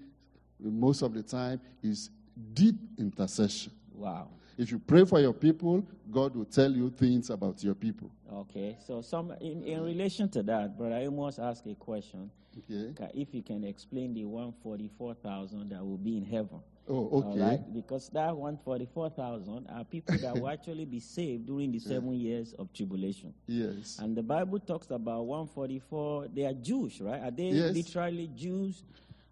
most of the time, is deep intercession. Wow. If you pray for your people, God will tell you things about your people. Okay. So some in, in relation to that, Brother I almost ask a question. Okay? If you can explain the 144,000 that will be in heaven. Oh, okay. right? Because that 144,000 are people that will actually be saved during the seven years of tribulation. Yes. And the Bible talks about 144. They are Jews, right? Are they Yes. literally Jews,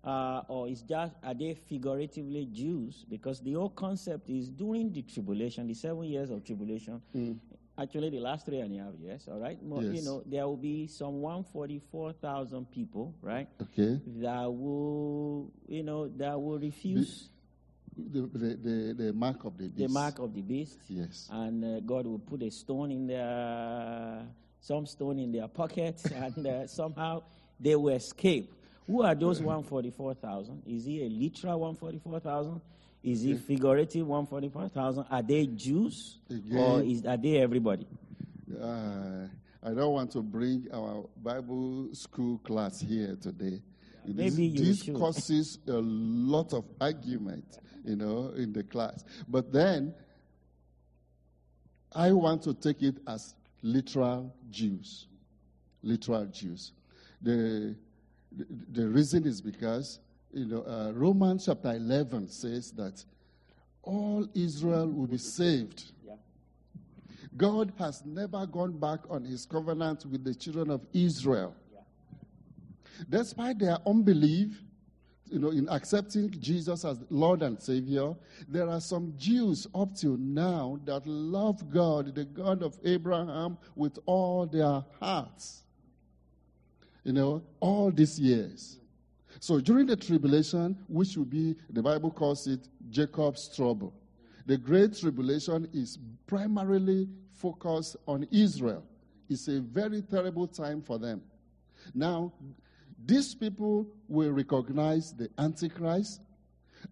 uh, or is just are they figuratively Jews? Because the whole concept is during the tribulation, the seven years of tribulation. Actually, the last three and a half years, all right. Mo- You Yes. know, there will be some 144,000 people, right, Okay. that will, you know, that will refuse The, the, the, the mark of the beast. the mark of the beast, Yes. and uh, God will put a stone in their, some stone in their pocket, and uh, somehow they will escape. Who are those 144,000? Is he a literal 144,000? Is he figurative 144,000? Are they Jews? Or is, are they everybody? Uh, I don't want to bring our Bible school class here today. Maybe you this causes a lot of argument, you know, in the class. But then, I want to take it as literal Jews. Literal Jews. The, the, reason is because, you know, uh, Romans chapter 11 says that all Israel will be saved. Yeah. God has never gone back on his covenant with the children of Israel. Despite their unbelief, you know, in accepting Jesus as Lord and Savior, there are some Jews up till now that love God, the God of Abraham, with all their hearts. You know, all these years. So during the tribulation, which will be, the Bible calls it Jacob's trouble. The great tribulation is primarily focused on Israel. It's a very terrible time for them. Now, These people will recognize the Antichrist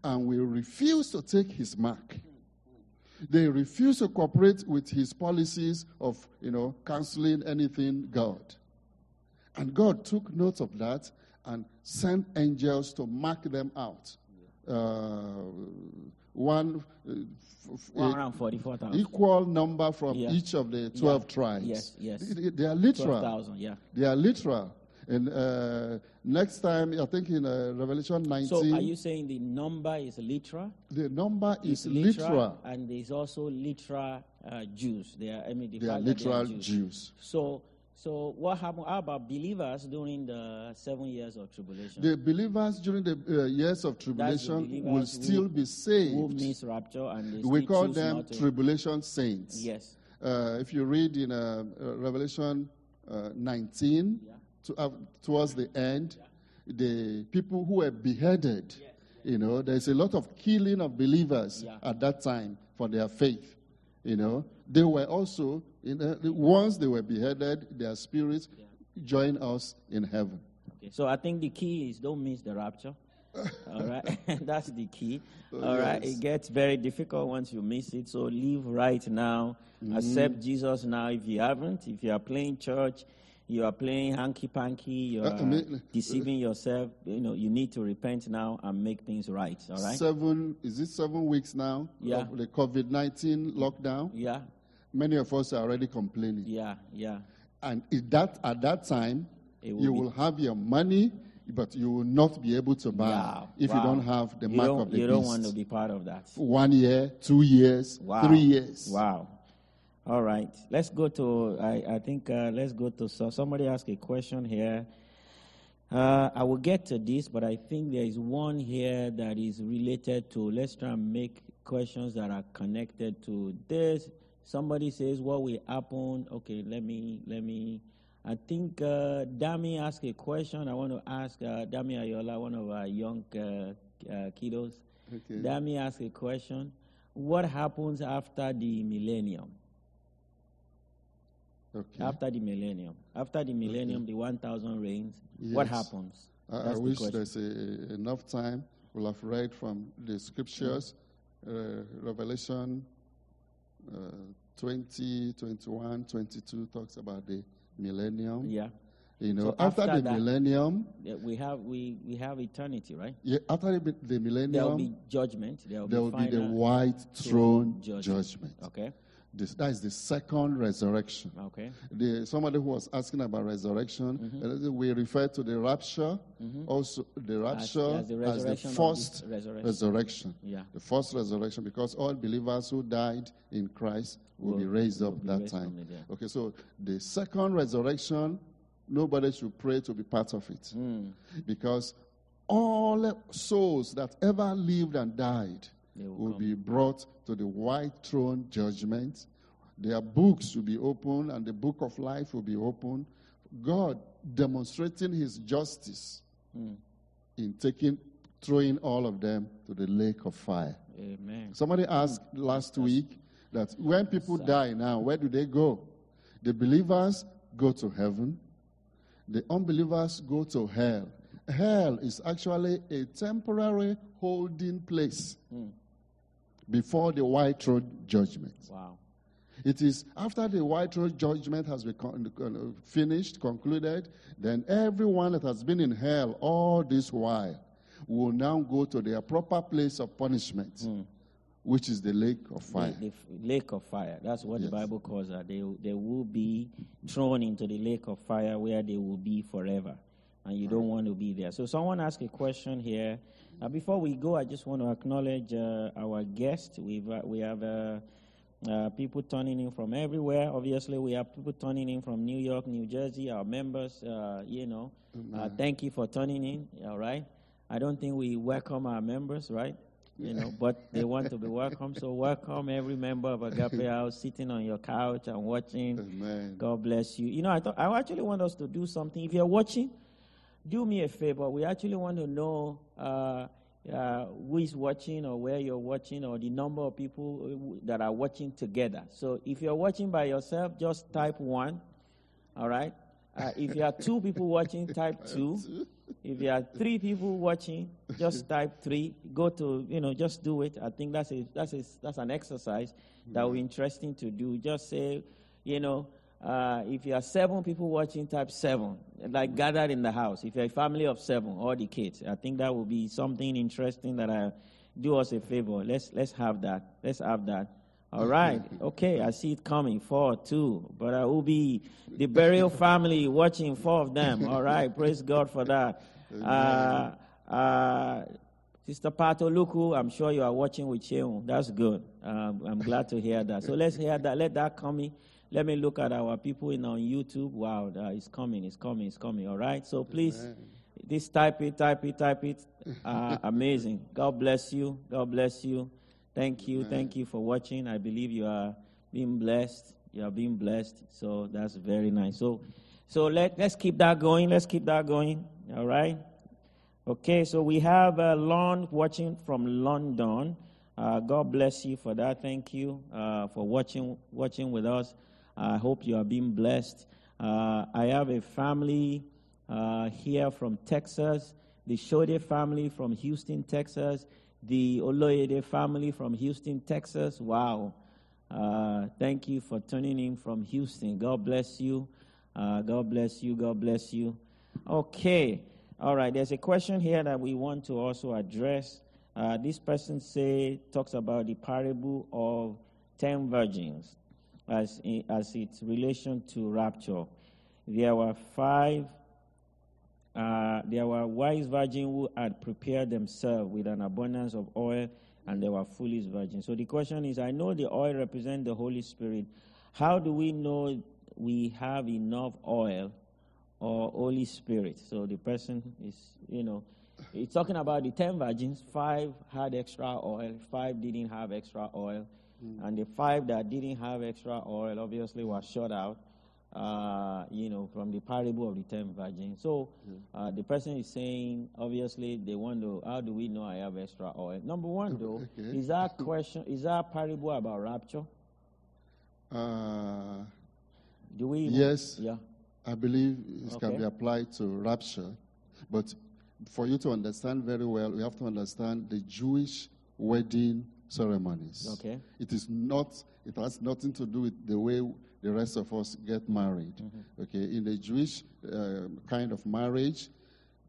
and will refuse to take his mark. They refuse to cooperate with his policies of, you know, canceling anything God. And God took note of that and sent angels to mark them out. Uh, one uh, f- f- One around 44,000. equal number from Yeah. each of the 12 Yeah. tribes. Yes, yes. They, they- are literal. 12,000, yeah. They are literal. And uh, next time, I think in uh, Revelation 19, So are you saying the number is literal? the number is It's literal. And there's also literal uh, Jews. They are, I mean, the They are that they literal Jews. So, so what happened? How about believers during the seven years of tribulation? The believers during the uh, years of tribulation will who- still be Who saved. miss rapture and We call them not to- tribulation saints. Yes. Uh, if you read in uh, uh, Revelation uh, 19, Yeah. to, uh, towards the end, the people who were beheaded, you know, there's a lot of killing of believers Yeah. at that time for their faith. You know, they were also, once they were beheaded, their spirits join us in heaven. Okay. So I think the key is don't miss the rapture. All right, that's the key. Oh, All right, yes. it gets very difficult once you miss it. So live right now. Mm-hmm. Accept Jesus now. If you haven't, if you are playing church, you are playing hanky panky, you Uh, are I mean- deceiving yourself. You know, you need to repent now and make things right. All right. Seven, is it seven weeks now Yeah. of the COVID 19 lockdown? yeah, Many of us are already complaining. yeah, yeah. And that, at that time, will you be- will have your money, but you will not be able to buy Wow, if you don't have the you mark of the You beast. don't want to be part of that. One year, two years, Wow. three years. Wow. All right. Let's go to, I, I think, uh, let's go to, so somebody asked a question here. Uh, I will get to this, but I think there is one here that is related to, let's try and make questions that are connected to this. Somebody says, what will happen? Okay, let me, let me, I think uh, Dami asked a question. I want to ask uh, Dami Ayola, one of our young uh, uh, kiddos. Okay. Dami asked a question. What happens after the millennium? Okay. After the millennium. After the millennium, the 1,000 reigns, what happens? I, I the wish there's a, enough time. We'll have read from the scriptures, uh, Revelation uh, 20, 21, 22 talks about the millennium. Yeah. You know, So after, after the that- millennium, We have, we, we have eternity, right? yeah, after the, the There will millennium, be judgment. There will there be, will be the white throne judgment. judgment. Okay. This, that is the second resurrection. Okay. The, somebody who was asking about resurrection, Mm-hmm. uh, we refer to the rapture, also the rapture as the as the first resurrection. resurrection. Yeah. The first resurrection, because all believers who died in Christ will, be raised will up be that raised time. the. Okay, so the second resurrection, nobody should pray to be part of it. Hmm. Because all souls that ever lived and died will come. be brought to the white throne judgment. Their books will be opened, and the book of life will be opened. God demonstrating his justice Hmm. in taking, throwing all of them to the lake of fire. Amen. Somebody asked last week that when people die now, where do they go? The believers go to heaven, the unbelievers go to hell. Hell is actually a temporary holding place before the white throne judgment. Wow. It is after the white throne judgment has been con- uh, finished, concluded, then everyone that has been in hell all this while will now go to their proper place of punishment, hmm. which is the lake of fire. The, the f- lake of fire. That's what Yes. the Bible calls that. They, they will be thrown into the lake of fire where they will be forever. And you don't want to be there. So, someone asked a question here. Uh, before we go, I just want to acknowledge uh, our guest. We've, uh, we have uh, uh, people turning in from everywhere. Obviously, we have people turning in from New York, New Jersey, our members, uh, you know. Uh, thank you for turning in, all right? I don't think we welcome our members, right? You know, but they want to be welcome. So welcome every member of Agape House sitting on your couch and watching. Amen. God bless you. You know, I thought I actually want us to do something. If you're watching, do me a favor. We actually want to know uh, uh, who is watching or where you're watching or the number of people that are watching together. So if you're watching by yourself, just type one. All right. Uh, if you are two people watching, type two. If you are three people watching, just type three. Go to you know, just do it. I think that's a that's a, that's an exercise that will be interesting to do. Just say, you know, uh, if you are seven people watching, type seven, like gathered in the house. If you're a family of seven, all the kids, I think that will be something interesting that I do us a favor. Let's let's have that. Let's have that. All right. Okay, I see it coming. Four, two. But I will be the burial family watching four of them. All right. Praise God for that. Uh, uh, Sister Pato Luku, I'm sure you are watching with you. That's good. Um, I'm glad to hear that. So let's hear that. Let that come in. Let me look at our people in on YouTube. Wow, uh, it's coming, it's coming, it's coming. All right. So please, Amen. this type it, type it, type it. Uh, amazing. God bless you. God bless you. Thank you. Amen. Thank you for watching. I believe you are being blessed. You are being blessed. So that's very nice. So, so let, let's keep that going. Let's keep that going. All right. Okay. So we have uh, Lon watching from London. Uh, God bless you for that. Thank you uh, for watching watching with us. I hope you are being blessed. Uh, I have a family uh, here from Texas, the Shode family from Houston, Texas the Oloyede family from Houston, Texas. Wow. Uh, thank you for tuning in from Houston. God bless you. Uh, God bless you. God bless you. Okay. All right. There's a question here that we want to also address. Uh, this person say talks about the parable of ten virgins as as its relation to rapture. There were five uh, there were wise virgins who had prepared themselves with an abundance of oil, and there were foolish virgins. So the question is I know the oil represents the Holy Spirit. How do we know we have enough oil or Holy Spirit? So the person is, you know, it's talking about the 10 virgins. Five had extra oil, five didn't have extra oil. Mm. And the five that didn't have extra oil obviously were shut out uh, you know, from the parable of the ten virgins. So uh, the person is saying, obviously, they want to, how do we know I have extra oil? Number one, though, okay. is that question, is that parable about rapture? Uh, do we? Yes. Yeah. I believe it okay. can be applied to rapture. But for you to understand very well, we have to understand the Jewish wedding ceremonies. Okay. It is not, it has nothing to do with the way the rest of us get married. Mm-hmm. Okay, in the Jewish uh, kind of marriage,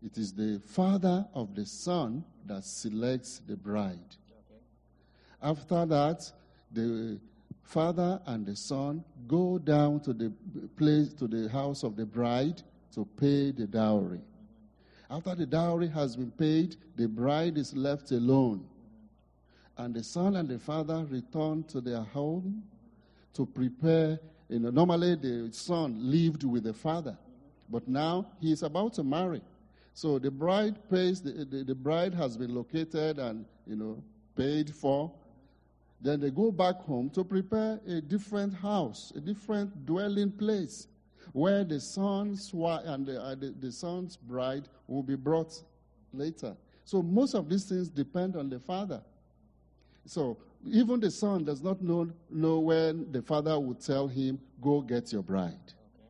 it is the father of the son that selects the bride. Okay. After that, the father and the son go down to the place, to the house of the bride to pay the dowry. Mm-hmm. After the dowry has been paid, the bride is left alone. And the son and the father return to their home to prepare you know, normally the son lived with the father, but now he is about to marry. So the bride pays, the, the, the bride has been located and, you know, paid for. Then they go back home to prepare a different house, a different dwelling place where the son's wife and the, uh, the, the son's bride will be brought later. So most of these things depend on the father. So even the son does not know, know when the father would tell him, Go get your bride. Okay.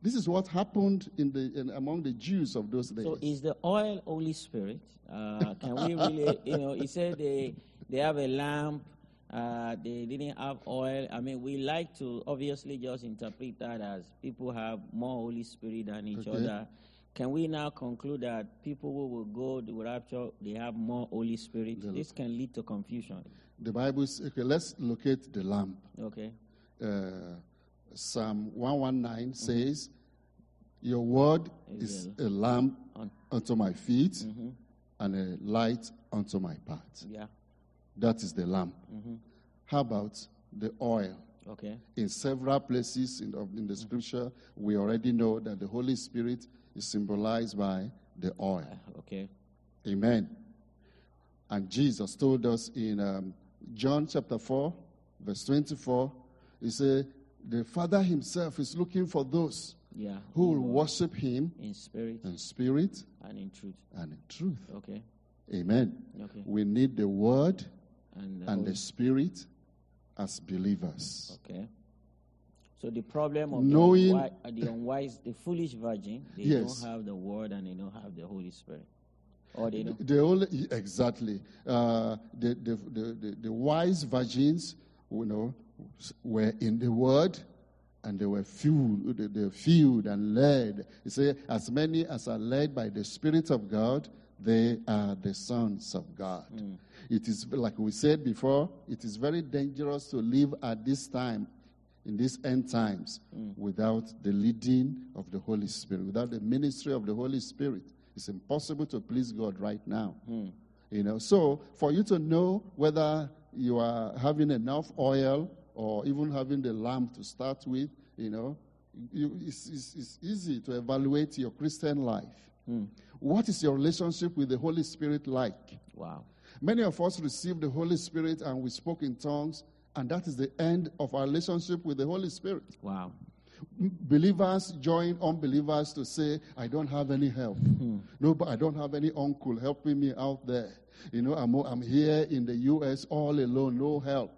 This is what happened in the, in, among the Jews of those days. So, is the oil Holy Spirit? Uh, can we really, you know, he said they, they have a lamp, uh, they didn't have oil. I mean, we like to obviously just interpret that as people have more Holy Spirit than each okay. other. Can we now conclude that people who will go to rapture, they have more Holy Spirit? This can lead to confusion. The Bible says, okay, let's locate the lamp. Okay. Uh, Psalm 119 mm-hmm. says, Your word is a lamp unto my feet mm-hmm. and a light unto my path. Yeah. That is the lamp. Mm-hmm. How about the oil? Okay. In several places in, in the mm-hmm. scripture, we already know that the Holy Spirit is symbolized by the oil. Uh, okay. Amen. And Jesus told us in um, John chapter 4, verse 24, he said, The Father himself is looking for those yeah, who will worship him in spirit, in spirit and in truth. And in truth. Okay. Amen. Okay. We need the word and the, and the spirit as believers. Okay. So the problem of Knowing- the, unwi- uh, the unwise, the foolish virgin, they Yes. don't have the word and they don't have the Holy Spirit. Or they don't. The only exactly uh, the, the, the, the the wise virgins, you know, were in the word, and they were fueled, they, were fueled and led. He said, as many as are led by the Spirit of God, they are the sons of God. It is like we said before. It is very dangerous to live at this time. In these end times, mm. without the leading of the Holy Spirit, without the ministry of the Holy Spirit, it's impossible to please God right now. Mm. You know, so for you to know whether you are having enough oil or even having the lamp to start with, you know, you, it's, it's, it's easy to evaluate your Christian life. Mm. What is your relationship with the Holy Spirit like? Wow. Many of us received the Holy Spirit and we spoke in tongues, and that is the end of our relationship with the Holy Spirit. Wow. Believers join unbelievers to say, I don't have any help. Hmm. No, but I don't have any uncle helping me out there. You know, I'm, I'm here in the U.S. all alone, no help.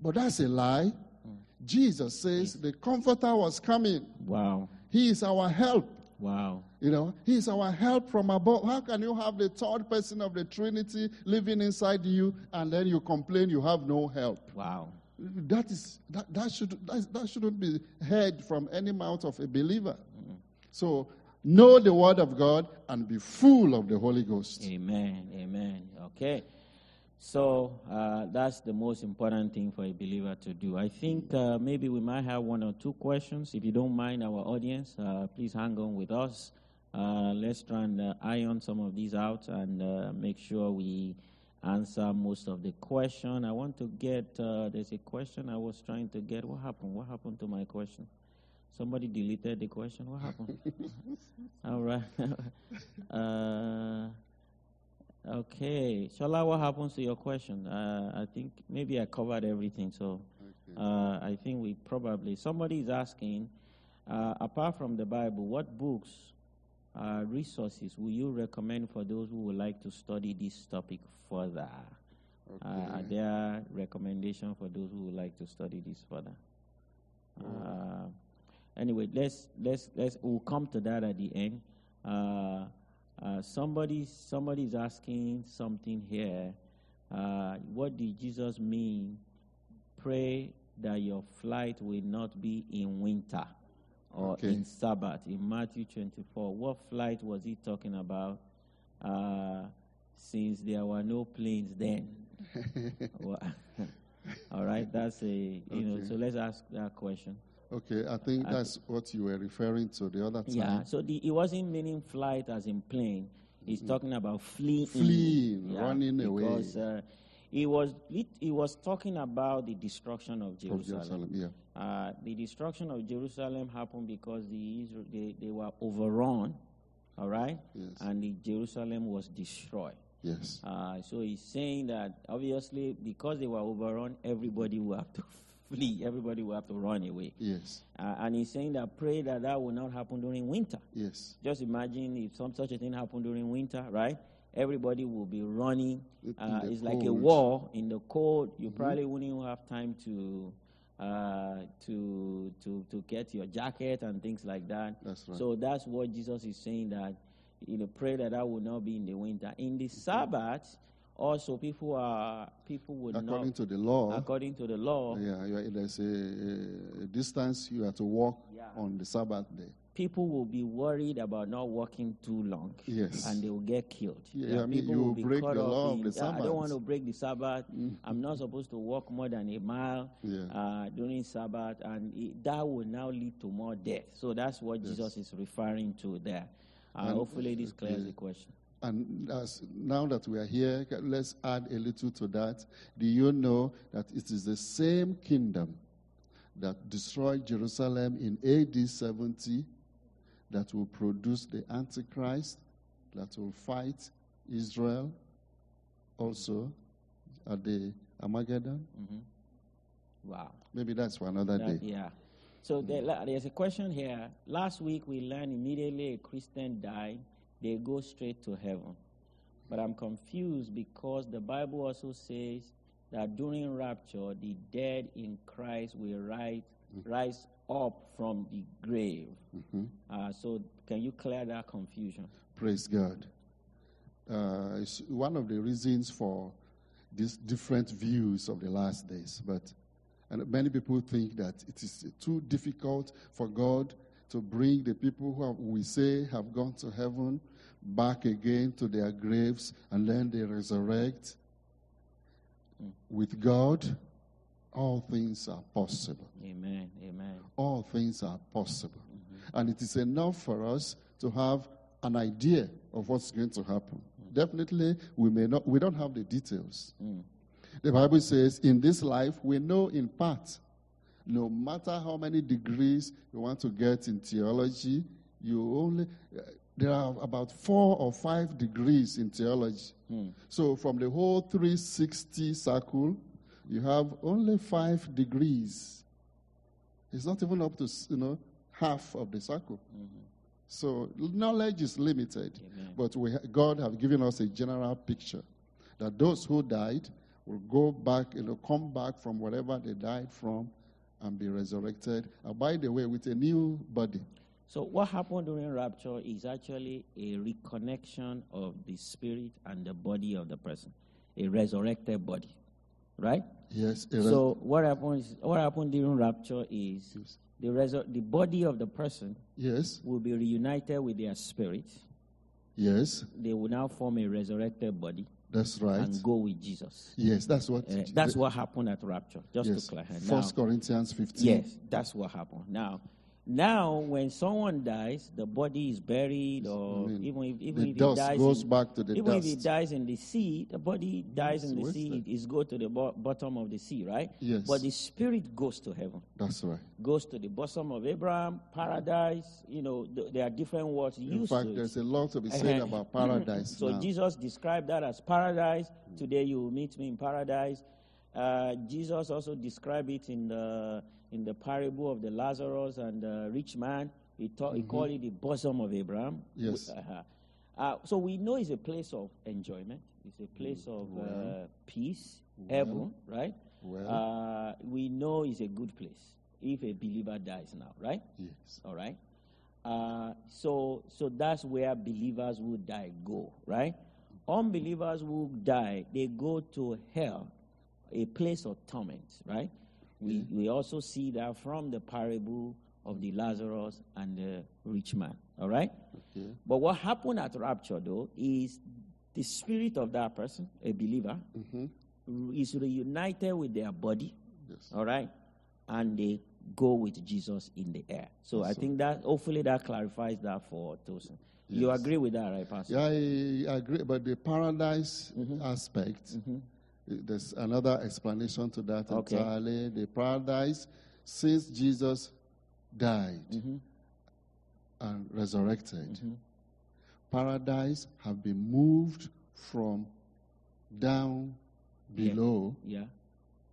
But that's a lie. Hmm. Jesus says hmm. the Comforter was coming. Wow. He is our help. Wow. You know, He is our help from above. How can you have the third person of the Trinity living inside you and then you complain you have no help? Wow. That is that, that should that, that shouldn't be heard from any mouth of a believer. So know the word of God and be full of the Holy Ghost. Amen. Amen. Okay. So uh, that's the most important thing for a believer to do. I think uh, maybe we might have one or two questions. If you don't mind, our audience, uh, please hang on with us. Uh, let's try and uh, iron some of these out and uh, make sure we answer most of the question. I want to get. Uh, there's a question I was trying to get. What happened? What happened to my question? Somebody deleted the question. What happened? All right. okay. Shala, what happens to your question? Uh, I think maybe I covered everything. So uh, I think we probably, somebody is asking, uh, apart from the Bible, what books, uh, resources will you recommend for those who would like to study this topic further? Uh, are there recommendations for those who would like to study this further? Uh, anyway, let's let's let's we'll come to that at the end. Uh, somebody somebody is asking something here. Uh, what did Jesus mean? Pray that your flight will not be in winter or Okay. in Sabbath in Matthew 24. What flight was he talking about? Uh, since there were no planes then. All right, that's a you know. So let's ask that question. Okay, I think I that's what you were referring to the other time. Yeah. So the it wasn't meaning flight as in plane. He's talking about fleeing, Fleeing, running away. because uh, he was it, he was talking about the destruction of Of Jerusalem. Jerusalem, yeah. Uh, the destruction of Jerusalem happened because the Israel, they, they were overrun, all right, Yes. and the Jerusalem was destroyed. Yes. Uh, so he's saying that obviously because they were overrun, everybody will have to flee, everybody will have to run away. Yes. Uh, and he's saying that pray that that will not happen during winter. Yes. Just imagine if some such a thing happened during winter, right? Everybody will be running. In Uh, it's like a war in the cold. You probably wouldn't even have time to uh, to to to get your jacket and things like that. That's right. So that's what Jesus is saying that you know pray that that will not be in the winter. In the Sabbath, also people are people would not According not to the law, according to the law. yeah, you are- there's a, a distance you have to walk Yeah. on the Sabbath day. people will be worried about not walking too long. Yes. And they will get killed. Yeah, I mean, people you will break the law of the "Yeah, I don't want to break the Sabbath. I'm not supposed to walk more than a mile Yeah. uh, during Sabbath. And it, that will now lead to more death. So that's what Jesus is referring to there. Uh, And- hopefully, this clears the question. And as, now that we are here, let's add a little to that. Do you know that it is the same kingdom that destroyed Jerusalem in AD 70 that will produce the Antichrist, that will fight Israel also at the Armageddon? Mm-hmm. Wow. Maybe that's for another That- day. yeah. So there, there's a question here. Last week we learned immediately a Christian died, they go straight to heaven. But I'm confused because the Bible also says that during rapture, the dead in Christ will rise rise up from the grave. Uh, so, can you clear that confusion? Praise God. Uh, it's one of the reasons for these different views of the last days. But and many people think that it is too difficult for God to bring the people who have, we say have gone to heaven back again to their graves and then they resurrect. With God, all things are possible. Amen. Amen. All things are possible. Mm-hmm. And it is enough for us to have an idea of what's going to happen. Mm. Definitely, we may not, we don't have the details. Mm. The Bible says, in this life, we know in part. No matter how many degrees you want to get in theology, you only, uh, there are about four or five degrees in theology. So from the whole 360 circle, you have only five degrees. It's not even up to, you know, half of the circle. So knowledge is limited, Amen. but we, God have given us a general picture that those who died will go back, you know, come back from whatever they died from and be resurrected. And by the way, with a new body. So, what happened during rapture is actually a reconnection of the spirit and the body of the person, a resurrected body, right? Yes. res- So, what happens? What happened during rapture is Yes. the resur- the body of the person yes. will be reunited with their spirit. Yes. They will now form a resurrected body That's right. and go with Jesus. Yes, that's what. Uh, that's what happened at rapture. Just yes. to clarify. First Corinthians 15. Yes, that's what happened. Now, now when someone dies, the body is buried, or I mean, even if even the if dust it dies goes in, back to the even if it dies in the sea, the body dies in the sea. wasted. It is go to the bo- bottom of the sea, right? Yes. But the spirit goes to heaven, That's right. goes to the bosom of Abraham, paradise. You know, th- there are different words In used In fact, there's a lot to be said about paradise. So now. Jesus described that as paradise. Today you will meet me in paradise. Uh, Jesus also described it in the in the parable of the Lazarus and the rich man. He, ta- he called it the bosom of Abraham. Yes. Uh-huh. Uh, so we know it's a place of enjoyment. It's a place of uh, peace, heaven, right? Well. Uh, we know it's a good place if a believer dies now, right? yes. All right. Uh, so, so that's where believers who die go, right? Unbelievers who die, they go to hell, a place of torment, right? We, mm. we also see that from the parable of the Lazarus and the rich man, all right? Okay. But what happened at rapture, though, is the spirit of that person, a believer, mm-hmm. is reunited with their body, Yes. all right, and they go with Jesus in the air. So I think that hopefully that clarifies that for Tosin. You agree with that, right, Pastor? Yeah, I, agree. But the paradise Mm-hmm. aspect, mm-hmm. There's another explanation to that Okay. entirely. The paradise, since Jesus died Mm-hmm. and resurrected, paradise have been moved from down below. Yeah.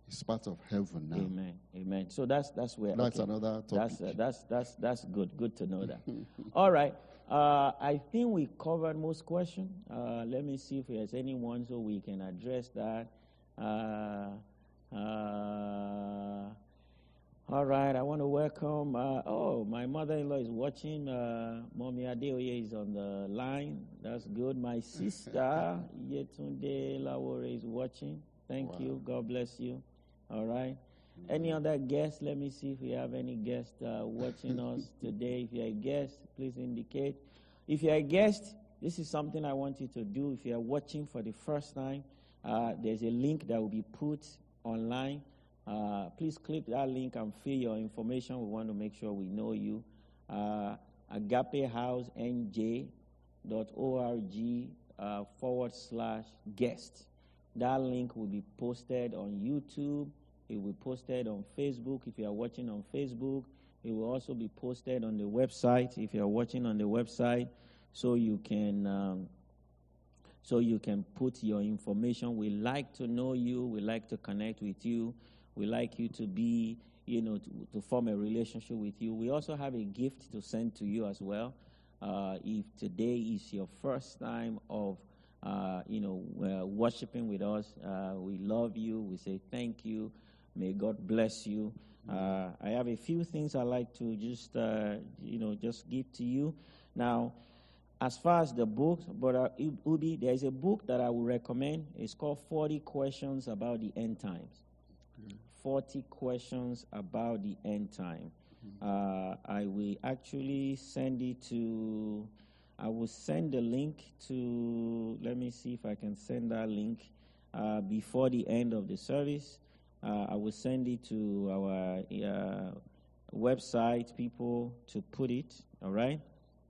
It's part of heaven now. Amen. Amen. So that's that's where That's okay. another That's topic. uh, that's that's that's good. Good to know that. All right. Uh, I think we covered most questions. Uh, let me see if there's anyone so we can address that. Uh, uh, all right. I want to welcome. Uh, oh, my mother-in-law is watching. Uh, Mommy Adeoye is on the line. That's good. My sister Yetunde Lawore is watching. Thank you. God bless you. All right. Any other guests? Let me see if we have any guests uh, watching us today. If you're a guest, please indicate. If you're a guest, this is something I want you to do. If you're watching for the first time, uh, there's a link that will be put online. Uh, please click that link and fill your information. We want to make sure we know you. Uh, agapehouseng.org uh, forward slash guest. That link will be posted on YouTube. It will be posted on Facebook if you are watching on Facebook. It will also be posted on the website if you are watching on the website, so you can um, so you can put your information. We like to know you. We like to connect with you. We like you to be, you know, to, to form a relationship with you. We also have a gift to send to you as well. Uh, if today is your first time of, uh, you know, uh, worshiping with us, uh, we love you. We say thank you. May God bless you. Uh, I have a few things I like to just, uh, you know, just give to you. Now, as far as the books, Brother Ubi, there is a book that I would recommend. It's called 40 Questions About the End Times. 40 Questions About the End Time. Uh, I will actually send it to, I will send the link to, let me see if I can send that link uh, before the end of the service. Uh, I will send it to our uh, website people to put it, all right?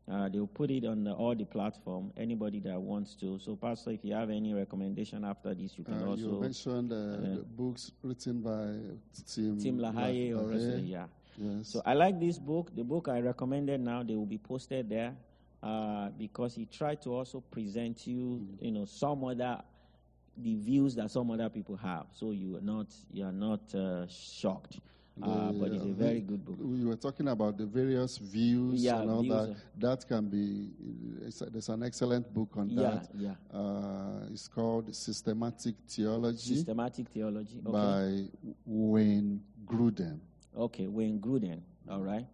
Uh, they'll put it on the, all the platform. Anybody that wants to. So, Pastor, if you have any recommendation after this, you can Uh, also. you mentioned uh, the books written by Tim, Tim LaHaye or. Russell, yeah. Yes. So I like this book. The book I recommended now, they will be posted there uh, because he tried to also present you, you know, some other the views that some other people have. So you are not you are not uh, shocked. Uh, but it's a very good book. We were talking about the various views Yeah, and all views that. of- That can be, it's a- there's an excellent book on Yeah, that. yeah. Uh, it's called Systematic Theology Systematic theology. Okay. by Wayne Grudem. Okay, Wayne Grudem. All right.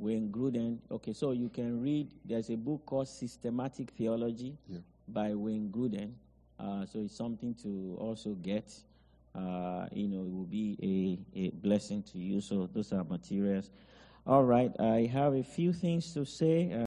Wayne Grudem. Okay, so you can read, there's a book called Systematic Theology Yeah. by Wayne Grudem. Uh, so it's something to also get. Uh, you know, it will be a, a blessing to you. So those are materials. All right, I have a few things to say. Uh,